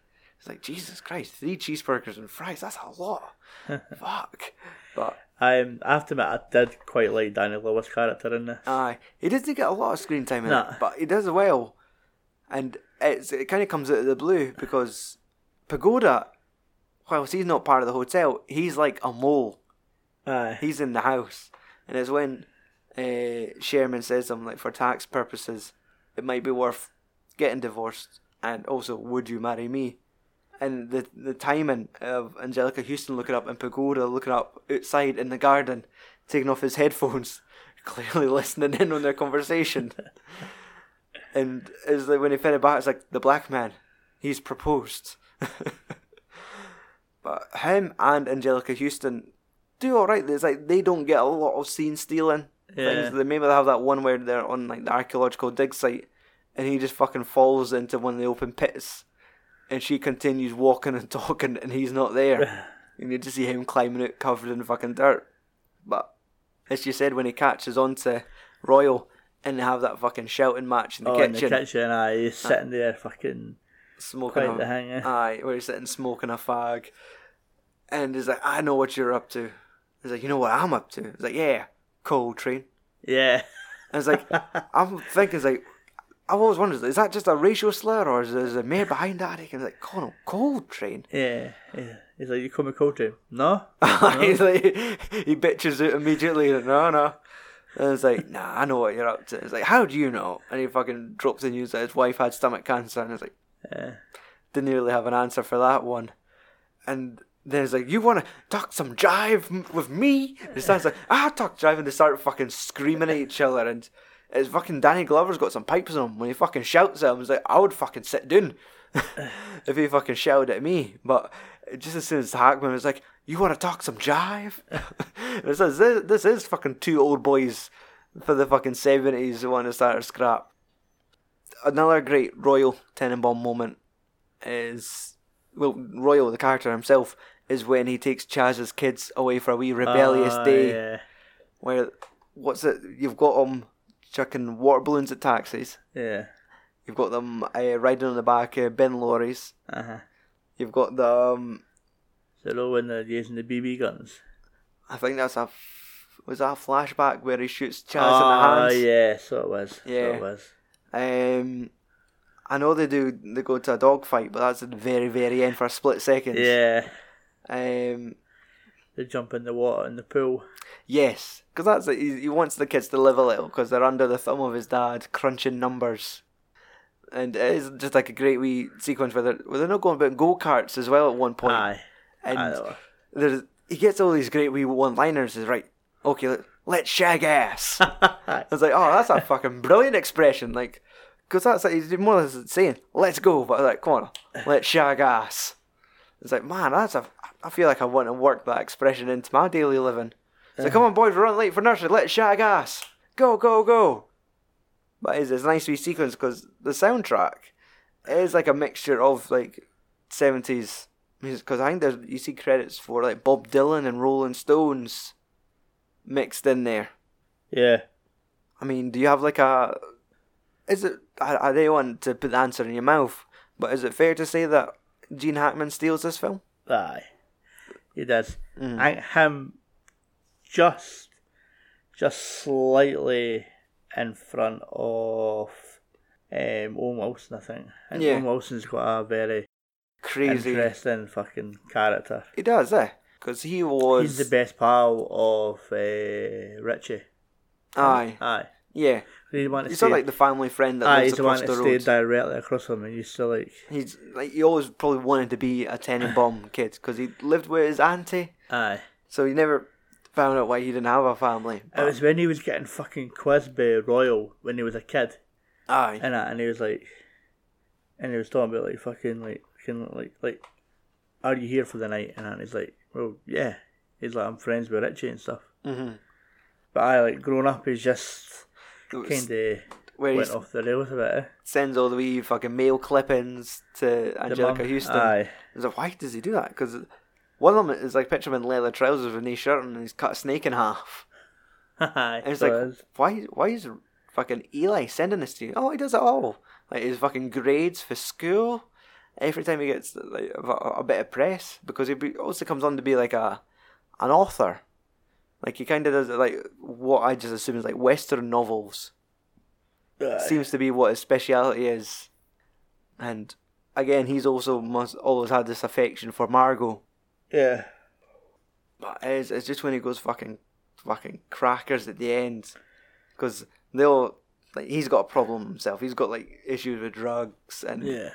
It's like Jesus Christ, three cheeseburgers and fries—that's a lot. Fuck. But Um, I have to admit, I did quite like Danny Glover's character in this. Aye, he doesn't get a lot of screen time in Nah. it, but he does well, and it's it kind of comes out of the blue because Pagoda, whilst he's not part of the hotel, he's like a mole. Aye, He's in the house, and it's when uh, Sherman says him like for tax purposes, it might be worth getting divorced, and also would you marry me? And the the timing of Anjelica Huston looking up and Pagoda looking up outside in the garden, taking off his headphones, clearly listening in on their conversation. and it's like when he fed it back, it's like the black man, he's proposed. but him and Anjelica Huston do all right. It's like they don't get a lot of scene stealing Yeah. things. They maybe they have that one where they're on like the archaeological dig site, and he just fucking falls into one of the open pits, and she continues walking and talking, and he's not there. you need to see him climbing out covered in fucking dirt. But as you said, when he catches onto Royal, and they have that fucking shouting match in the oh, kitchen, in the kitchen, aye, he's uh, sitting there fucking. smoking Quite a, the hanger. Aye, where he's sitting smoking a fag, and he's like, "I know what you're up to." He's like, "You know what I'm up to?" He's like, "Yeah, coal train." Yeah. And it's like, I'm thinking, it's like, I've always wondered, is that just a racial slur or is there, a more behind that? And it's like, Colonel Coltrane. Yeah, yeah. He's like, you call me Coltrane? No? He's like, he bitches out immediately. Like, no, no. And it's like, nah, I know what you're up to. It's like, how do you know? And he fucking drops the news that his wife had stomach cancer. And it's like, Yeah. didn't really have an answer for that one. And then it's like, you want to talk some jive with me? And it sounds like, ah, talk jive. And they start fucking screaming at each other. And it's fucking Danny Glover's got some pipes on him. When he fucking shouts at him, he's like, I would fucking sit down if he fucking shouted at me. But just as soon as Hackman was like, you want to talk some jive? it says, this, this is fucking two old boys for the fucking 70s who want to start a scrap. Another great Royal Tenenbaum moment is well, Royal, the character himself, is when he takes Chaz's kids away for a wee rebellious Ah, day. Yeah. Where what's it? You've got them chucking water balloons at taxis. Yeah. You've got them uh, riding on the back of bin lorries. Uh huh. You've got the um, So though when they're using the BB guns. I think that's a f- was that a flashback where he shoots Chaz Ah, in the hands. yeah, so it was. So Yeah. it was. Um, I know they do. They go to a dog fight, but that's at the very, very end for a split second. Yeah. Um, They jump in the water in the pool. Yes, because that's it. He, he wants the kids to live a little because they're under the thumb of his dad, crunching numbers. And it is just like a great wee sequence where they're, where they're not going about in go karts as well at one point. Aye. and Aye, there's he gets all these great wee one liners. Is right. Okay, let, let's shag ass. I was like, oh, that's a fucking brilliant expression. Like, because that's like he's more or less saying, let's go, but like, come on, let's shag ass. It's like, man, that's a. I feel like I want to work that expression into my daily living. Like, come on, boys, we're running late for nursery. Let's shag ass. Go, go, go. But it's, it's a nice wee sequence because the soundtrack is like a mixture of like seventies music. Because I think there's you see credits for like Bob Dylan and Rolling Stones mixed in there. Yeah. I mean, do you have like a? Is it? I, I don't want to put the answer in your mouth, but is it fair to say that Gene Hackman steals this film? Aye. He does. Mm. I him just just slightly in front of um, Owen Wilson, I think. Think Yeah. Owen Wilson's got a very Crazy. interesting fucking character. He does, eh? Because he was. He's the best pal of uh, Richie. Aye, Aye. yeah. He's the He's sort like the family friend that aye, lives he's the one across that the stayed road. directly across from him. He used to like, He's like he always probably wanted to be a Tenenbaum kid because he lived with his auntie, aye. so he never found out why he didn't have a family. It was when he was getting fucking quizzed by Royal when he was a kid. Aye, and and he was like, and he was talking about like fucking like fucking like like, are you here for the night? And and he's like, well, yeah. He's like, I'm friends with Richie and stuff. Mhm. But I like growing up, he's just kind of went off the rails a bit. Eh? sends all the wee fucking mail clippings to Anjelica Huston. Aye, It's like, why does he do that? Because one of them is like picture him in leather trousers with a no shirt and he's cut a snake in half. And it's like, is. why? Why is fucking Eli sending this to you? Oh, he does it all. Like his fucking grades for school. Every time he gets like a, a bit of press, because he be, also comes on to be like a an author. Like he kind of does like what I just assume is like Western novels. Aye. Seems to be what his speciality is. And again, he's also must always had this affection for Margot. Yeah, But it's, it's just when he goes fucking fucking crackers at the end, because they'll like he's got a problem himself. He's got like issues with drugs, and yeah.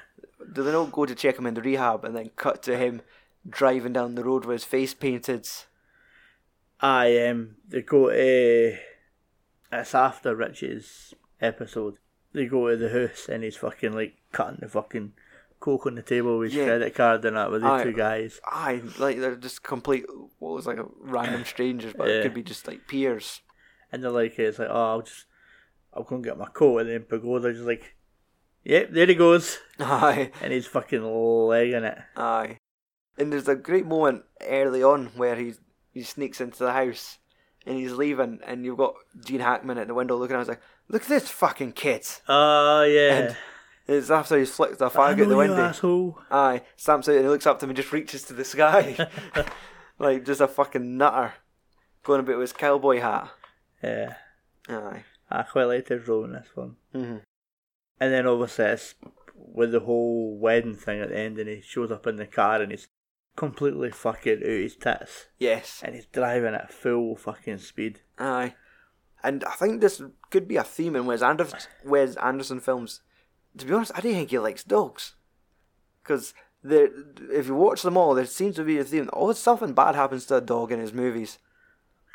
do they not go to check him into rehab and then cut to him driving down the road with his face painted? I um, they go to. It's after Richie's episode. They go to the house and he's fucking like cutting the fucking coke on the table with his Yeah. credit card and that with the two guys. Aye, like they're just complete. What was like a random strangers, but it could be just like peers. And they're like, it's like, oh, I'll just, I'll go and get my coat. And then Pagoda just like, Yep, there he goes. Aye, And he's fucking legging it. aye. And there's a great moment early on where he he sneaks into the house and he's leaving, and you've got Gene Hackman at the window looking. I was like, look at this fucking kid. Oh, ah, yeah. And it's after he's flicked the I fag out the window. asshole. Aye, stamps out and he looks up to him and just reaches to the sky. like just a fucking nutter. Going about with his cowboy hat. Yeah. Aye. I quite liked his role in this one. Mhm. And then obviously it's with the whole wedding thing at the end and he shows up in the car and he's completely fucking out his tits. Yes. And he's driving at full fucking speed. Aye. And I think this could be a theme in Wes Anderson, Wes Anderson films. To be honest, I don't think he likes dogs. Because if you watch them all, there seems to be a theme. That always something bad happens to a dog in his movies.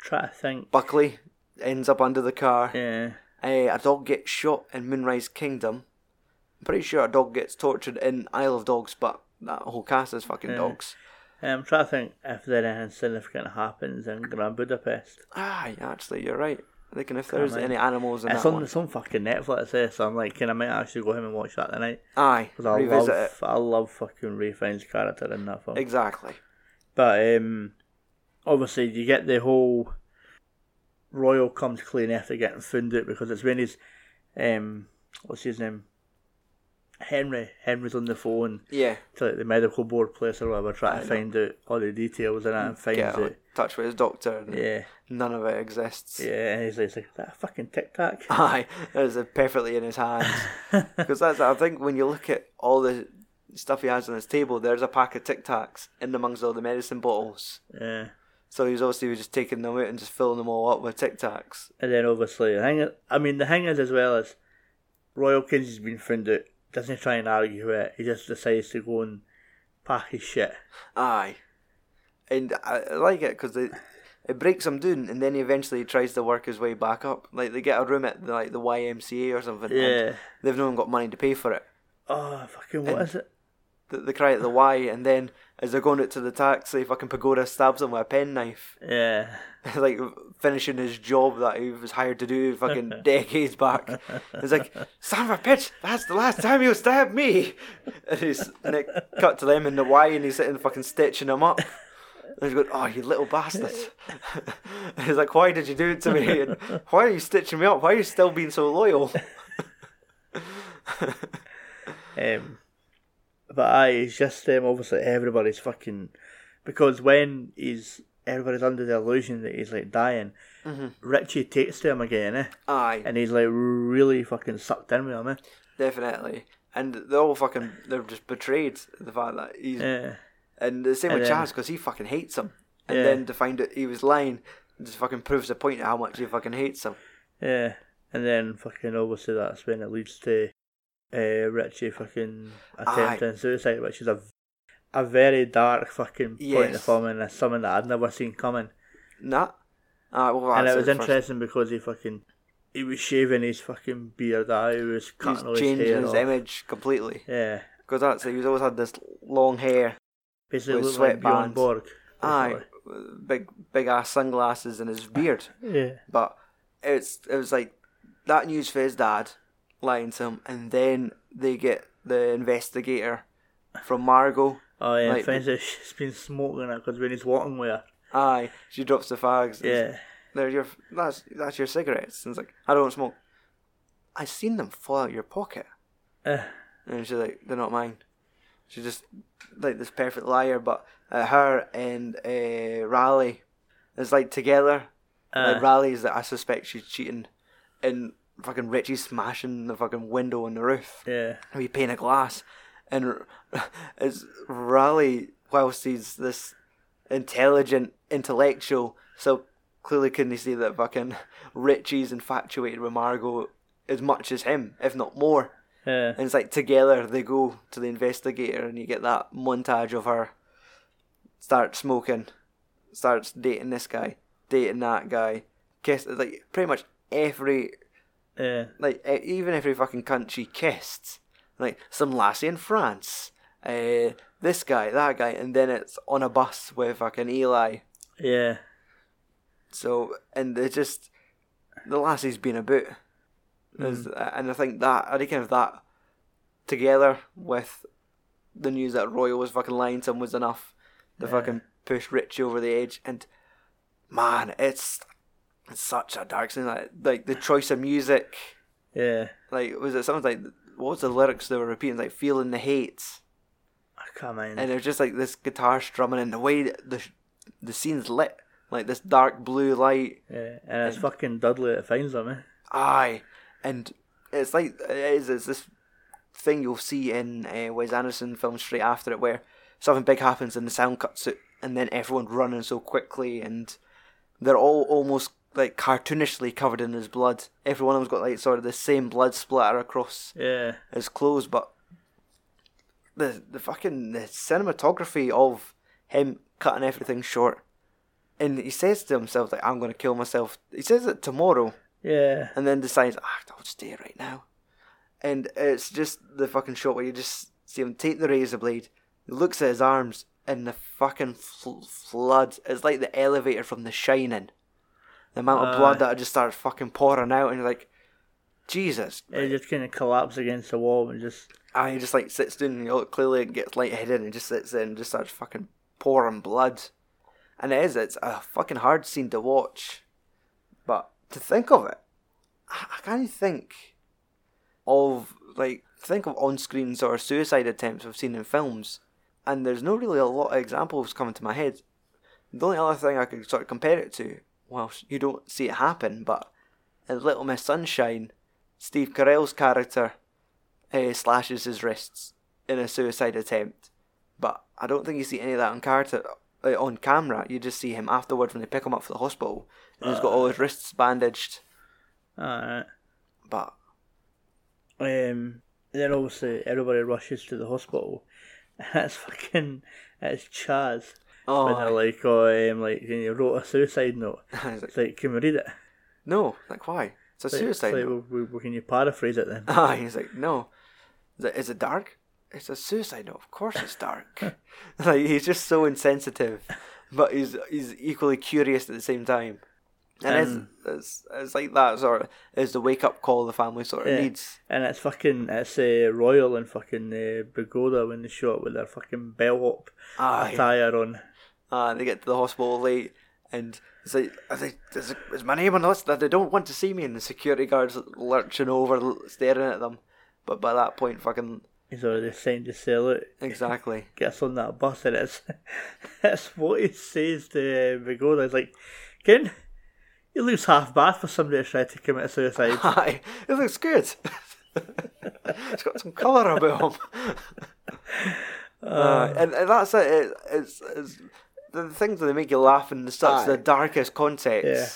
Try to think. Buckley ends up under the car. Yeah. Eh, a dog gets shot in Moonrise Kingdom. I'm pretty sure a dog gets tortured in Isle of Dogs, but that whole cast is fucking Yeah. dogs. I'm trying to think if there anything significant happens in Grand Budapest. Ah, actually, you're right. Thinking if there's any animals in It's that on one. some fucking Netflix, eh? So I'm like, can I might actually go home and watch that tonight? Aye, Because I revisit love, it. I love fucking Ralph Fiennes' character in that film. Exactly. But um, obviously, you get the whole Royal comes clean after getting found out because it's when he's um, what's his name? Henry. Henry's on the phone Yeah. to like, the medical board place or whatever, trying to find out all the details and that, and finds Get out. touch with his doctor. And Yeah, None of it exists. yeah, and he's like, like that fucking tic tac. Aye, it's perfectly in his hands. Because that's, I think, when you look at all the stuff he has on his table, there's a pack of Tic Tacs in amongst all the medicine bottles. Yeah. So he's obviously just taking them out and just filling them all up with Tic Tacs. And then obviously, the thing I mean, the thing is as well as Royal Kinsey's been found out, doesn't try and argue it. He just decides to go and pack his shit. Aye. And I I like it because it, it breaks him down and then he eventually tries to work his way back up. Like they get a room at the, like the YMCA or something. and Yeah. they've no one got money to pay for it. Oh, fucking what And- is it? They, they cry at the Y and then as they're going out to the taxi, fucking Pagoda stabs him with a penknife. Yeah. like finishing his job that he was hired to do fucking decades back. He's like, son of a bitch, that's the last time you stab me. And he's and it cut to them in the Y and he's sitting fucking stitching him up. And he's going, oh, you little bastard. he's like, why did you do it to me? And why are you stitching me up? Why are you still being so loyal? Um, but aye, it's just um, obviously everybody's fucking because when he's everybody's under the illusion that he's like dying, Richie takes to him again, eh? Aye, And he's like really fucking sucked in with him, eh? definitely. And they're all fucking, they're just betrayed the fact that he's Yeah. And the same And with then- Chaz because he fucking hates him. And Yeah. then to find out he was lying just fucking proves the point of how much he fucking hates him. Yeah. And then fucking obviously that's when it leads to uh, Richie fucking attempting suicide, which is a a very dark fucking point in the Yes. film and it's something that I'd never seen coming. Nah. Ah, well, and it was the first- interesting because he fucking he was shaving his fucking beard out, he was cutting all He's his hair his off. image completely. Yeah. Because that's he's always had this long hair. Basically With looked like Bjorn sweatbands. Borg. Aye. Big big ass sunglasses and his beard. Yeah. But it's it was like that news for his dad lying to him and then they get the investigator from Margot. Oh yeah, Like- finds out she's been smoking it because when he's walking with her. Aye. She drops the fags. Yeah. They're your that's that's your cigarettes. And it's like, I don't smoke. I seen them fall out your pocket. Uh, And she's like, they're not mine. She's just like this perfect liar, but uh, her and uh, Raleigh is like together. Uh. like Raleigh's that I suspect she's cheating, and fucking Richie's smashing the fucking window on the roof. yeah. We pane a glass, and it's Raleigh whilst he's this intelligent intellectual, so clearly couldn't see that fucking Richie's infatuated with Margot as much as him, if not more. Yeah. And it's like together they go to the investigator, and you get that montage of her start smoking, starts dating this guy, dating that guy, kiss like pretty much every Yeah. like even every fucking country kissed, like some lassie in France, uh, this guy, that guy, and then it's on a bus with fucking Eli. Yeah. So and they just the lassie's been about, There's- and I think that I reckon if that together with the news that Royal was fucking lying to him was enough to Yeah. fucking push Richie over the edge. And man, it's it's such a dark scene. Like, like the choice of music, Yeah, like was it something like what was the lyrics they were repeating? Like feeling the hate, I can't mind. and it was just like this guitar strumming, and the way that the the scene's lit, like this dark blue light. yeah, and it's fucking Dudley that finds them. Eh? Aye, and it's like it is. It's this thing you'll see in uh, Wes Anderson films straight after it, where something big happens and the sound cuts out, and then everyone running so quickly, and they're all almost like cartoonishly covered in his blood. Every one of them's got like sort of the same blood splatter across Yeah, his clothes, but the the fucking the cinematography of him cutting everything short. And he says to himself like I'm gonna kill myself. He says it tomorrow yeah, and then decides, ah, I'll just do it right now. And it's just the fucking shot where you just see him take the razor blade, he looks at his arms, and the fucking fl- flood. It's like the elevator from The Shining. The amount of blood Aye. that just starts fucking pouring out, and you're like, Jesus. it just kind of collapses against the wall and just Ah, he just like sits down and you look clearly gets lightheaded and just sits there and just starts fucking pouring blood. And it is, it's a fucking hard scene to watch. But to think of it, I, I can't think of like think of on screens or suicide attempts we've seen in films. And there's no really a lot of examples coming to my head. The only other thing I could sort of compare it to, well, you don't see it happen, but in Little Miss Sunshine, Steve Carell's character uh, slashes his wrists in a suicide attempt. But I don't think you see any of that on character uh, on camera. You just see him afterwards when they pick him up for the hospital, and he's got all his wrists bandaged. alright. But Um, then obviously everybody rushes to the hospital. And it's fucking it's Chaz. Oh, When they're like, oh, um, like you wrote a suicide note. Like, It's like, can we read it? no, like why? It's a It's suicide. Like, note. well, well, can you paraphrase it then? Ah, he's like, no. Is it, is it dark? It's a suicide note. Of course it's dark. like he's just so insensitive, but he's he's equally curious at the same time. And it's, it's it's like that sort of is the wake up call the family sort of Yeah. needs. And it's fucking it's uh, Royal and fucking uh, Pagoda when they show up with their fucking bellhop attire on. Uh, they get to the hospital late, and it's like, I think, is, is my name on the list? That they don't want to see me, and the security guards lurching over, staring at them. But by that point, fucking He's already signed to sell it. exactly. Gets on that bus and it's it's what he says to uh, Pagoda. He's like, Ken, you lose half bad for somebody to try to commit suicide. Hi, it looks good. it's got some colour about him. Uh, and, and that's it. it it's, it's the things that they make you laugh in such the darkest context. Yeah.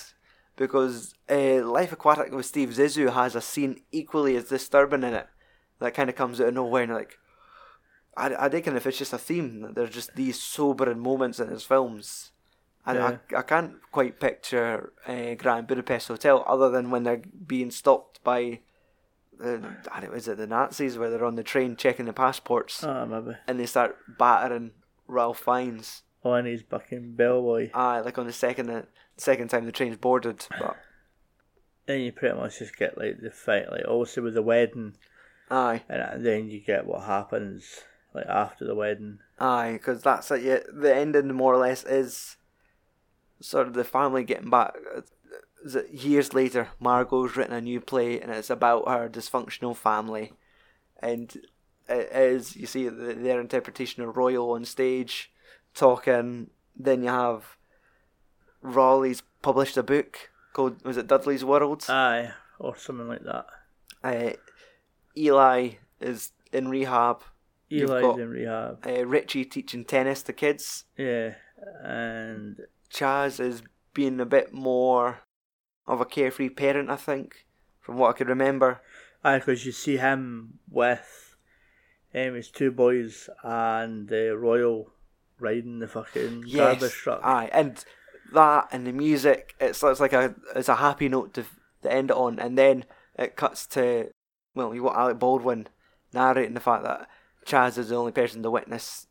Because uh, Life Aquatic with Steve Zissou has a scene equally as disturbing in it that kind of comes out of nowhere and like, I, I reckon if it's just a theme, that there's just these sobering moments in his films. And Yeah. I, I can't quite picture uh, Grand Budapest Hotel other than when they're being stopped by, the, I don't know, is it the Nazis where they're on the train checking the passports Ah, maybe. and they start battering Ralph Fiennes. On his fucking bellboy. Aye, like on the second uh, second time the train's boarded. But Then you pretty much just get like the fight, like obviously with the wedding, aye, and then you get what happens like after the wedding. aye, because that's it. Yeah, the ending more or less is sort of the family getting back. Years later? Margot's written a new play, and it's about her dysfunctional family, and it is you see their interpretation of Royal on stage talking. Then you have Raleigh's published a book called was it Dudley's World? Aye, or something like that. Uh, Eli is in rehab. Eli's got- in rehab. Uh, Richie teaching tennis to kids. Yeah, and Chaz is being a bit more of a carefree parent, I think, from what I could remember. aye, because you see him with um, his two boys and uh, Royal riding the fucking garbage truck. aye, and that and the music. It's it's like a it's a happy note to to end it on, and then it cuts to well, you got Alec Baldwin narrating the fact that Chaz is the only person to witness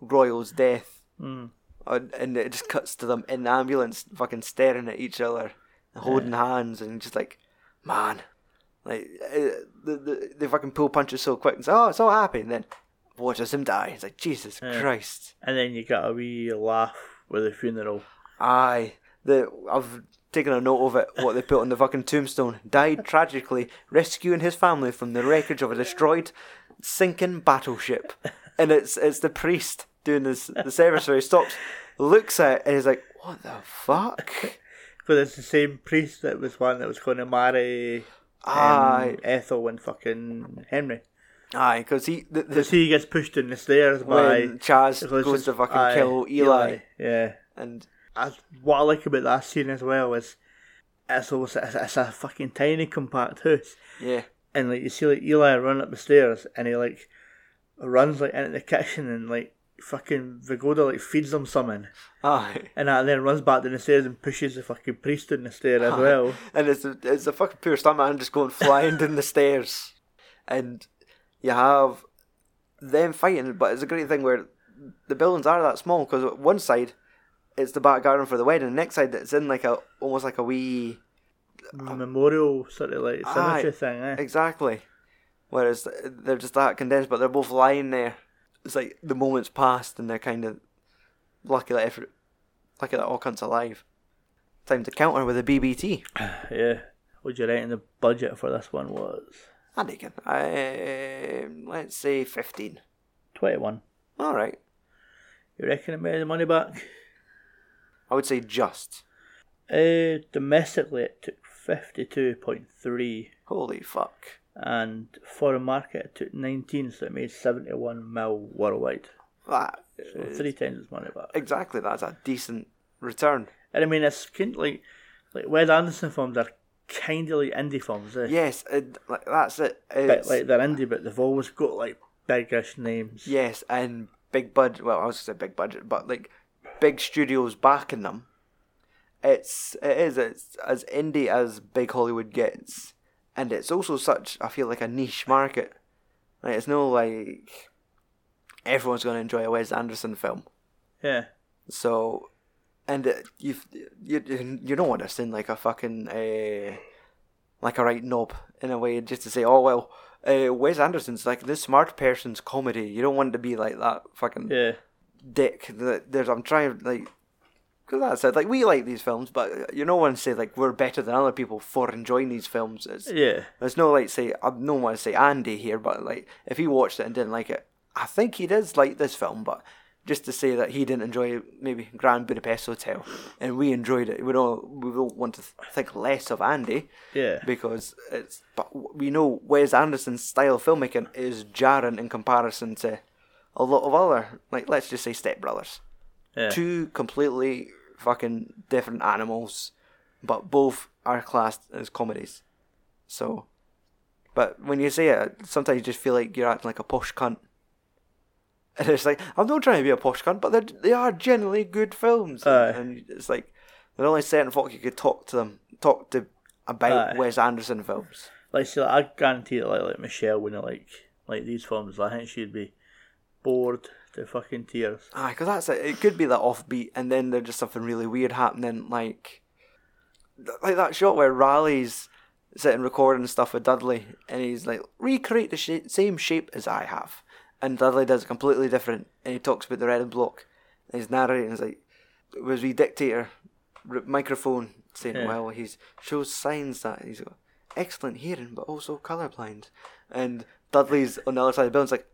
Royal's death. Mm. and and it just cuts to them in the ambulance, fucking staring at each other, and holding hands, and just like, man, Like uh, the, the the fucking pull punches so quick and say, "Oh, it's all happy," and then watches him die. It's like Jesus Yeah. Christ. And then you got a wee laugh with the funeral. Aye, the I've taken a note of it. What they put on the fucking tombstone: died tragically rescuing his family from the wreckage of a destroyed, sinking battleship. And it's it's the priest doing this the service where he stops, looks at it, and he's like, "What the fuck?" Because it's the same priest that was one that was going to marry um, Aye, Ethel and fucking Henry. Aye, because he Because he gets pushed in the stairs by Chas goes to fucking aye, kill Eli, Yeah. and I, what I like about that scene as well is it's almost it's, it's a fucking tiny compact house, yeah, and like you see like Eli run up the stairs, and he like runs like into the kitchen and like fucking Pagoda like feeds him something, aye. and that then runs back down the stairs and pushes the fucking priest down the stair as well. And it's a, it's a fucking pure stuntman just going flying down the stairs. And you have them fighting, but it's a great thing where the buildings are that small because one side it's the back garden for the wedding, the next side it's in like a almost like a wee Memorial sort of like cemetery thing, eh? exactly. Whereas they're just that condensed, but they're both lying there. It's like the moment's passed, and they're kind of lucky that every, lucky that all cunts alive. Time to counter with a BBT. Yeah. What do you reckon the budget for this one was? I reckon. Um, let's say 15. 21. Alright. You reckon it made the money back? I would say just. Uh, domestically, it took 52.3, Holy fuck. and foreign market, it took 19, so it made 71 mil worldwide. That So is- three times its money back. exactly, that's a decent return. And I mean, it's kind of like, like Wes Anderson films are kind of like indie films, eh? Yes, it, like, that's it. But like they're indie, but they've always got like biggish names. yes, and big budget. Well, I was to say big budget, but like big studios backing them. It's it is it's as indie as big Hollywood gets, and it's also such I feel like a niche market. Like it's no like everyone's to enjoy a Wes Anderson film. Yeah. So, and uh, you you you don't want to sound like a fucking uh, like a right knob in a way, just to say, oh well, uh, Wes Anderson's like this smart person's comedy. You don't want to be like that fucking Yeah. dick. That there's I'm trying like. Because that said, Like we like these films, but you don't want to say like we're better than other people for enjoying these films. It's, Yeah. there's no like say I don't want to say Andy here, but like if he watched it and didn't like it, I think he does like this film. But just to say that he didn't enjoy maybe Grand Budapest Hotel and we enjoyed it, we don't we don't want to think less of Andy Yeah. because it's but we know Wes Anderson's style of filmmaking is jarring in comparison to a lot of other like let's just say Step Brothers, Yeah. two completely fucking different animals, but both are classed as comedies. So, but when you say it, sometimes you just feel like you're acting like a posh cunt. And it's like I'm not trying to be a posh cunt, but they are generally good films. Aye. And it's like there's only certain folk you could talk to them, talk to about Aye. Wes Anderson films. Like, see, I guarantee that, like, like Michelle wouldn't like like these films. I think she'd be bored to fucking tears. Aye, because that's it. It could be that offbeat, and then there's just something really weird happening, like like that shot where Raleigh's sitting recording stuff with Dudley, and he's like, recreate the sh- same shape as I have, and Dudley does it completely different, and he talks about the red and block, and he's narrating, he's like, was we dictator microphone saying, Yeah. well, he's shows signs that he's got excellent hearing, but also colorblind, and Dudley's on the other side of the building, like.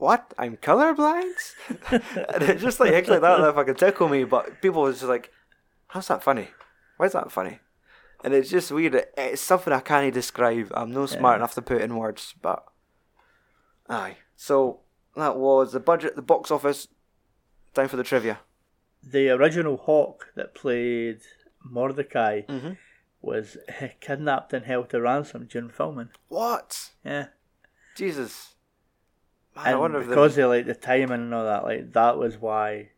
What? I'm colorblind? and it's just like like that that fucking tickle me. But people was just like, "How's that funny? Why is that funny?" And it's just weird. It's something I can't describe. I'm no smart Yeah. enough to put in words, but aye. So that was the budget, the box office. Time for the trivia. The original Hawk that played Mordecai Mhm. was kidnapped and held to ransom during filming. What? Yeah. Jesus. Man, I And wonder if because they like the timing and all that, like that was why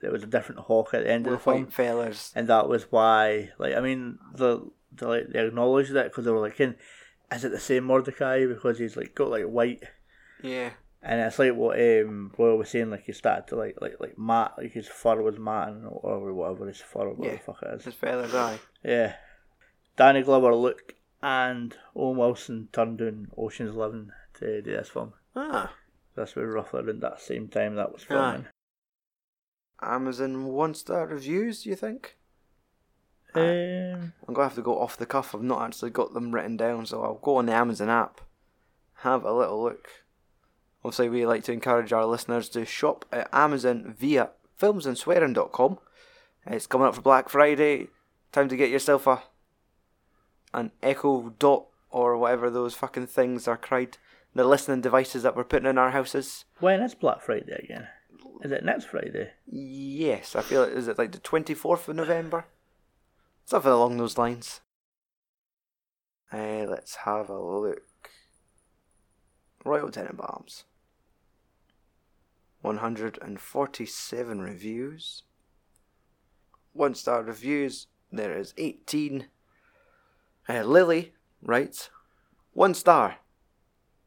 there was a different Hawk at the end the of the film, fellas. and that was why, like, I mean, the, the like they acknowledged that because they were like, "In, is it the same Mordecai?" Because he's like got like white, Yeah. And it's like what um Boyle was saying, like he started to like like like matte, like his fur was matting or whatever his fur, whatever Yeah. the fuck it is. His feathers, aye. Yeah. Danny Glover looked and Owen Wilson turned down Ocean's Eleven to do this film. Ah. This was roughly around that same time that was filming. Amazon one star reviews, you think? Um, I'm gonna have to go off the cuff. I've not actually got them written down, so I'll go on the Amazon app, have a little look. Obviously, we like to encourage our listeners to shop at Amazon via filmsandswearing.com. It's coming up for Black Friday. Time to get yourself a an Echo Dot or whatever those fucking things are cried. The listening devices that we're putting in our houses. when is Black Friday again? Is it next Friday? Yes, I feel it. Is it like the 24th of November? Something along those lines. Uh, let's have a look. Royal Tenenbaums. 147 reviews. One star reviews. There is 18. Uh, Lily writes, One star.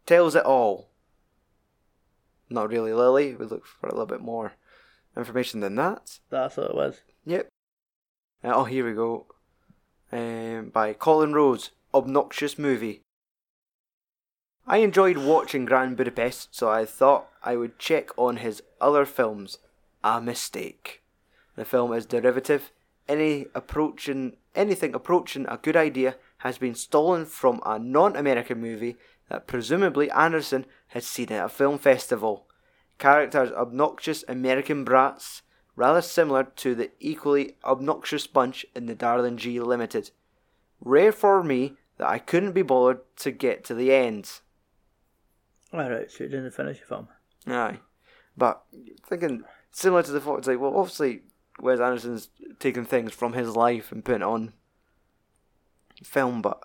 Tells it all. Not really Lily. We look for a little bit more information than that. That's what it was. Yep. Uh, oh, here we go. Um, by Colin Rose, Obnoxious Movie. I enjoyed watching Grand Budapest, so I thought I would check on his other films. A mistake. The film is derivative. Any approaching anything approaching a good idea has been stolen from a non-American movie that presumably Anderson had seen at a film festival. Characters obnoxious American brats, rather similar to the equally obnoxious bunch in the Darjeeling Limited. Rare for me that I couldn't be bothered to get to the end. Alright, so you didn't finish the film. Aye. But thinking similar to the thought, it's like, well, obviously Wes Anderson's taken things from his life and put it on film, but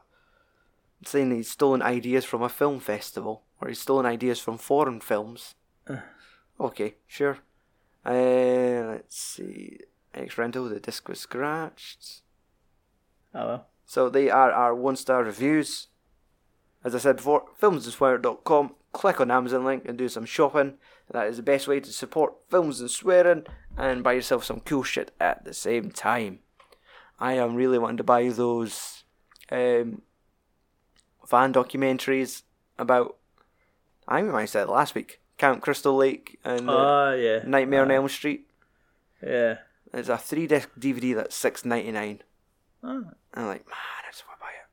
saying he's stolen ideas from a film festival or he's stolen ideas from foreign films. okay, sure. Uh, let's see. X Rental, the disc was scratched. Oh well. So they are our one star reviews. As I said before, filmsandswearing.com. Click on Amazon link and do some shopping. That is the best way to support Films and Swearing and buy yourself some cool shit at the same time. I am really wanting to buy those um, fan documentaries about. I think I said last week. Camp Crystal Lake and uh, Ah, yeah. Nightmare on Elm Street. Yeah. It's a three disc DVD that's six ninety nine. Ah. And I'm like, man, I just want to buy it.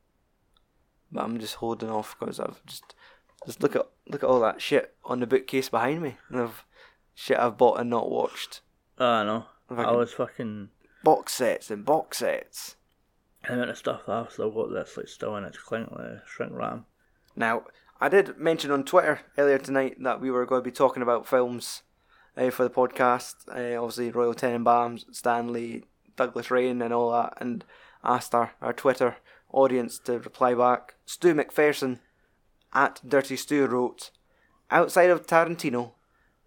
But I'm just holding off because I've just just look at look at all that shit on the bookcase behind me, and of shit I've bought and not watched. Oh, I know. I was fucking. Box sets and box sets. The amount of stuff I've still got that's like still in its clink like shrink ram. Now, I did mention on Twitter earlier tonight that we were going to be talking about films uh, for the podcast. Uh, obviously, Royal Tenenbaums, Stanley, Douglas Rain, and all that, and asked our, our Twitter audience to reply back. Stu McPherson at Dirty Stu wrote, Outside of Tarantino,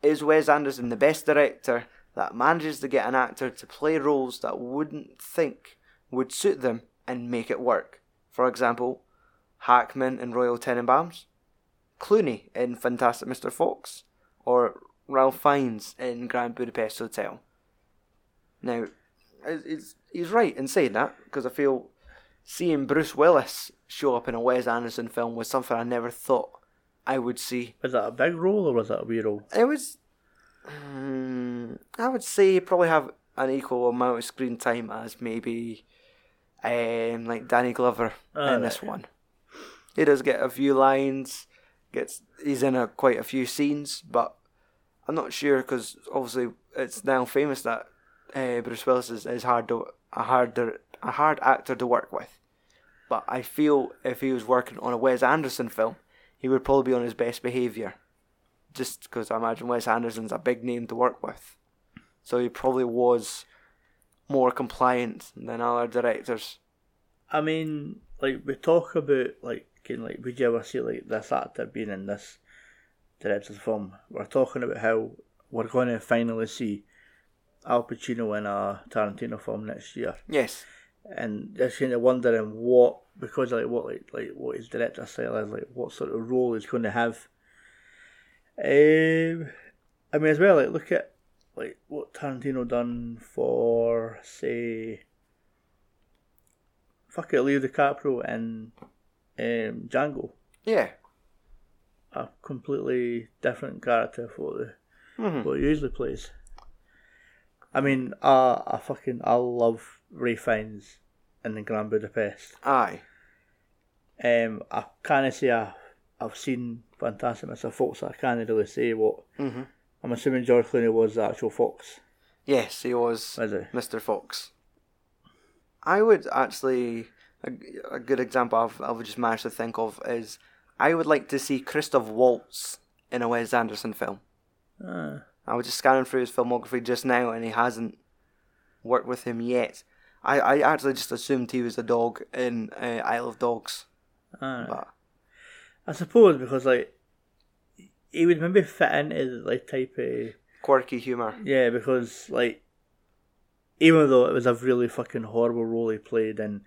is Wes Anderson the best director that manages to get an actor to play roles that wouldn't think would suit them and make it work? For example, Hackman in Royal Tenenbaums, Clooney in Fantastic Mr. Fox, or Ralph Fiennes in Grand Budapest Hotel. Now, he's right in saying that because I feel seeing Bruce Willis show up in a Wes Anderson film was something I never thought I would see. Was that a big role or was that a wee role? It was, um, I would say, he probably have an equal amount of screen time as maybe, um, like Danny Glover Oh, in this right. one. He does get a few lines. Gets he's in a quite a few scenes, but I'm not sure because obviously it's now famous that uh, Bruce Willis is, is hard to a harder a hard actor to work with. But I feel if he was working on a Wes Anderson film, he would probably be on his best behaviour. Just because I imagine Wes Anderson's a big name to work with, so he probably was more compliant than other directors. I mean, like we talk about like getting like would you ever see like this actor being in this director's film? We're talking about how we're going to finally see Al Pacino in a Tarantino film next year, Yes, and just kind of wondering what because like what like like what his director style is like what sort of role he's going to have. Um, I mean as well like look at like what Tarantino done for say fuck it Leo DiCaprio in um, Django. Yeah. A completely different character for the, Mhm. what he usually plays. I mean, I, I fucking I love Ralph Fiennes in the Grand Budapest. Aye. Um, I can't say I, I've seen Fantastic Mr. Fox. I can't really say what. hmm I'm assuming George Clooney was the actual Fox. Yes, he was Is he? Mr. Fox. I would actually a, a good example I've, I've just managed to think of is I would like to see Christoph Waltz in a Wes Anderson film. Ah, I was just scanning through his filmography just now, and he hasn't worked with him yet. I, I actually just assumed he was a dog in uh, Isle of Dogs, ah. but I suppose because like he would maybe fit into like type of quirky humour. yeah because like even though it was a really fucking horrible role he played in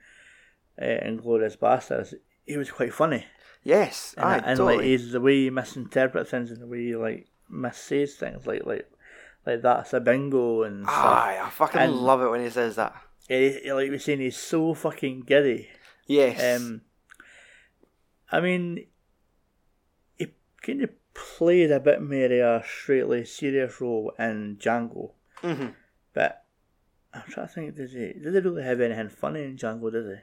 uh, Inglourious Basterds, he was quite funny. Yes, And, aye, and totally. like he's the way he misinterprets things and the way he like missays things like like like that's a bingo and stuff. Aye, I fucking And- love it when he says that. He- he- like we were saying, he's so fucking giddy. Yes. Um, I mean, he kind of played a bit more of a straightly serious role in Django, hmm but I'm trying to think, does he? Did he really have anything funny in Django? Does he?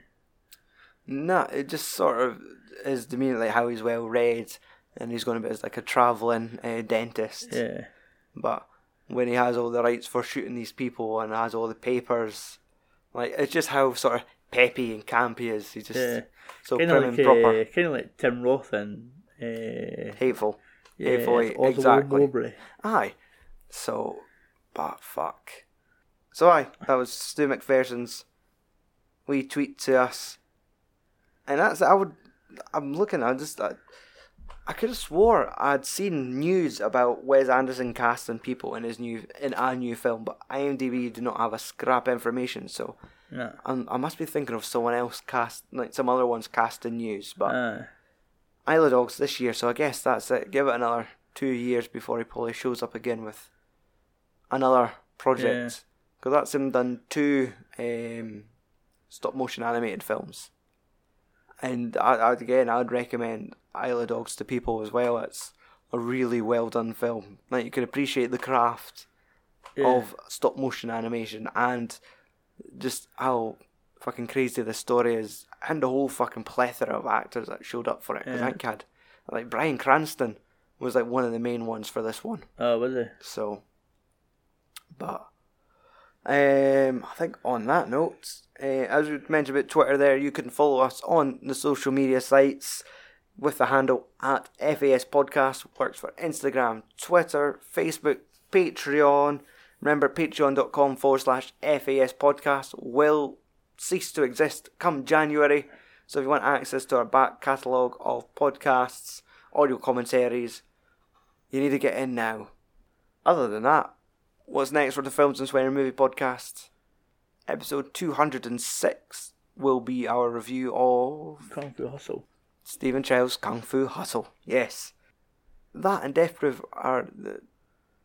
No, it just sort of is demeanor like how he's well read and he's going to be as like a travelling uh, dentist. Yeah, But when he has all the rights for shooting these people and has all the papers, like it's just how sort of peppy and campy he is. He's just yeah. so kind prim of and like proper, uh, kind of like Tim Roth and uh, hateful. yeah, hateful eight, exactly. Mobray. Aye. So, but fuck. So aye, that was Stu McPherson's wee tweet to us, and that's I would. I'm looking. I just. I, I could have swore I'd seen news about Wes Anderson casting people in his new in a new film, but IMDb do not have a scrap information. So No. I'm, I must be thinking of someone else cast, like some other ones casting news. But Uh, Isle of Dogs this year, so I guess that's it. Give it another two years before he probably shows up again with another project. Because that's him done two um, stop motion animated films. And I, I, again, I'd recommend Isle of Dogs to people as well. It's a really well done film. Like you can appreciate the craft yeah. of stop motion animation and just how fucking crazy the story is and the whole fucking plethora of actors that showed up for it. Because Yeah. I think had like Bryan Cranston was like one of the main ones for this one. Oh, was he? So, but um, I think on that note, uh, as we mentioned about Twitter, there you can follow us on the social media sites with the handle at FAS Podcast. Works for Instagram, Twitter, Facebook, Patreon. Remember, patreon.com forward slash FAS Podcast will cease to exist come January. So if you want access to our back catalogue of podcasts, audio commentaries, you need to get in now. Other than that, what's next for the Films and Swearing Movie Podcast? Episode 206 will be our review of Kung Fu Hustle. Stephen Chow's Kung Fu Hustle. Yes. That and Death Proof are the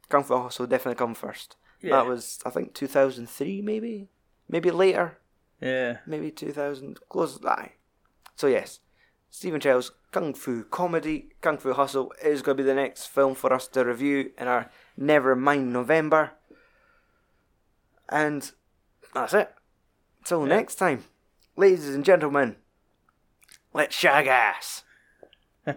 Kung Fu Hustle definitely come first. Yeah. That was I think two thousand three maybe? Maybe later. Yeah. Maybe two thousand close to that. So yes. Stephen Chow's Kung Fu comedy, Kung Fu Hustle is gonna be the next film for us to review in our Never Mind November. And that's it. Till next time. Ladies and gentlemen, let's shag ass.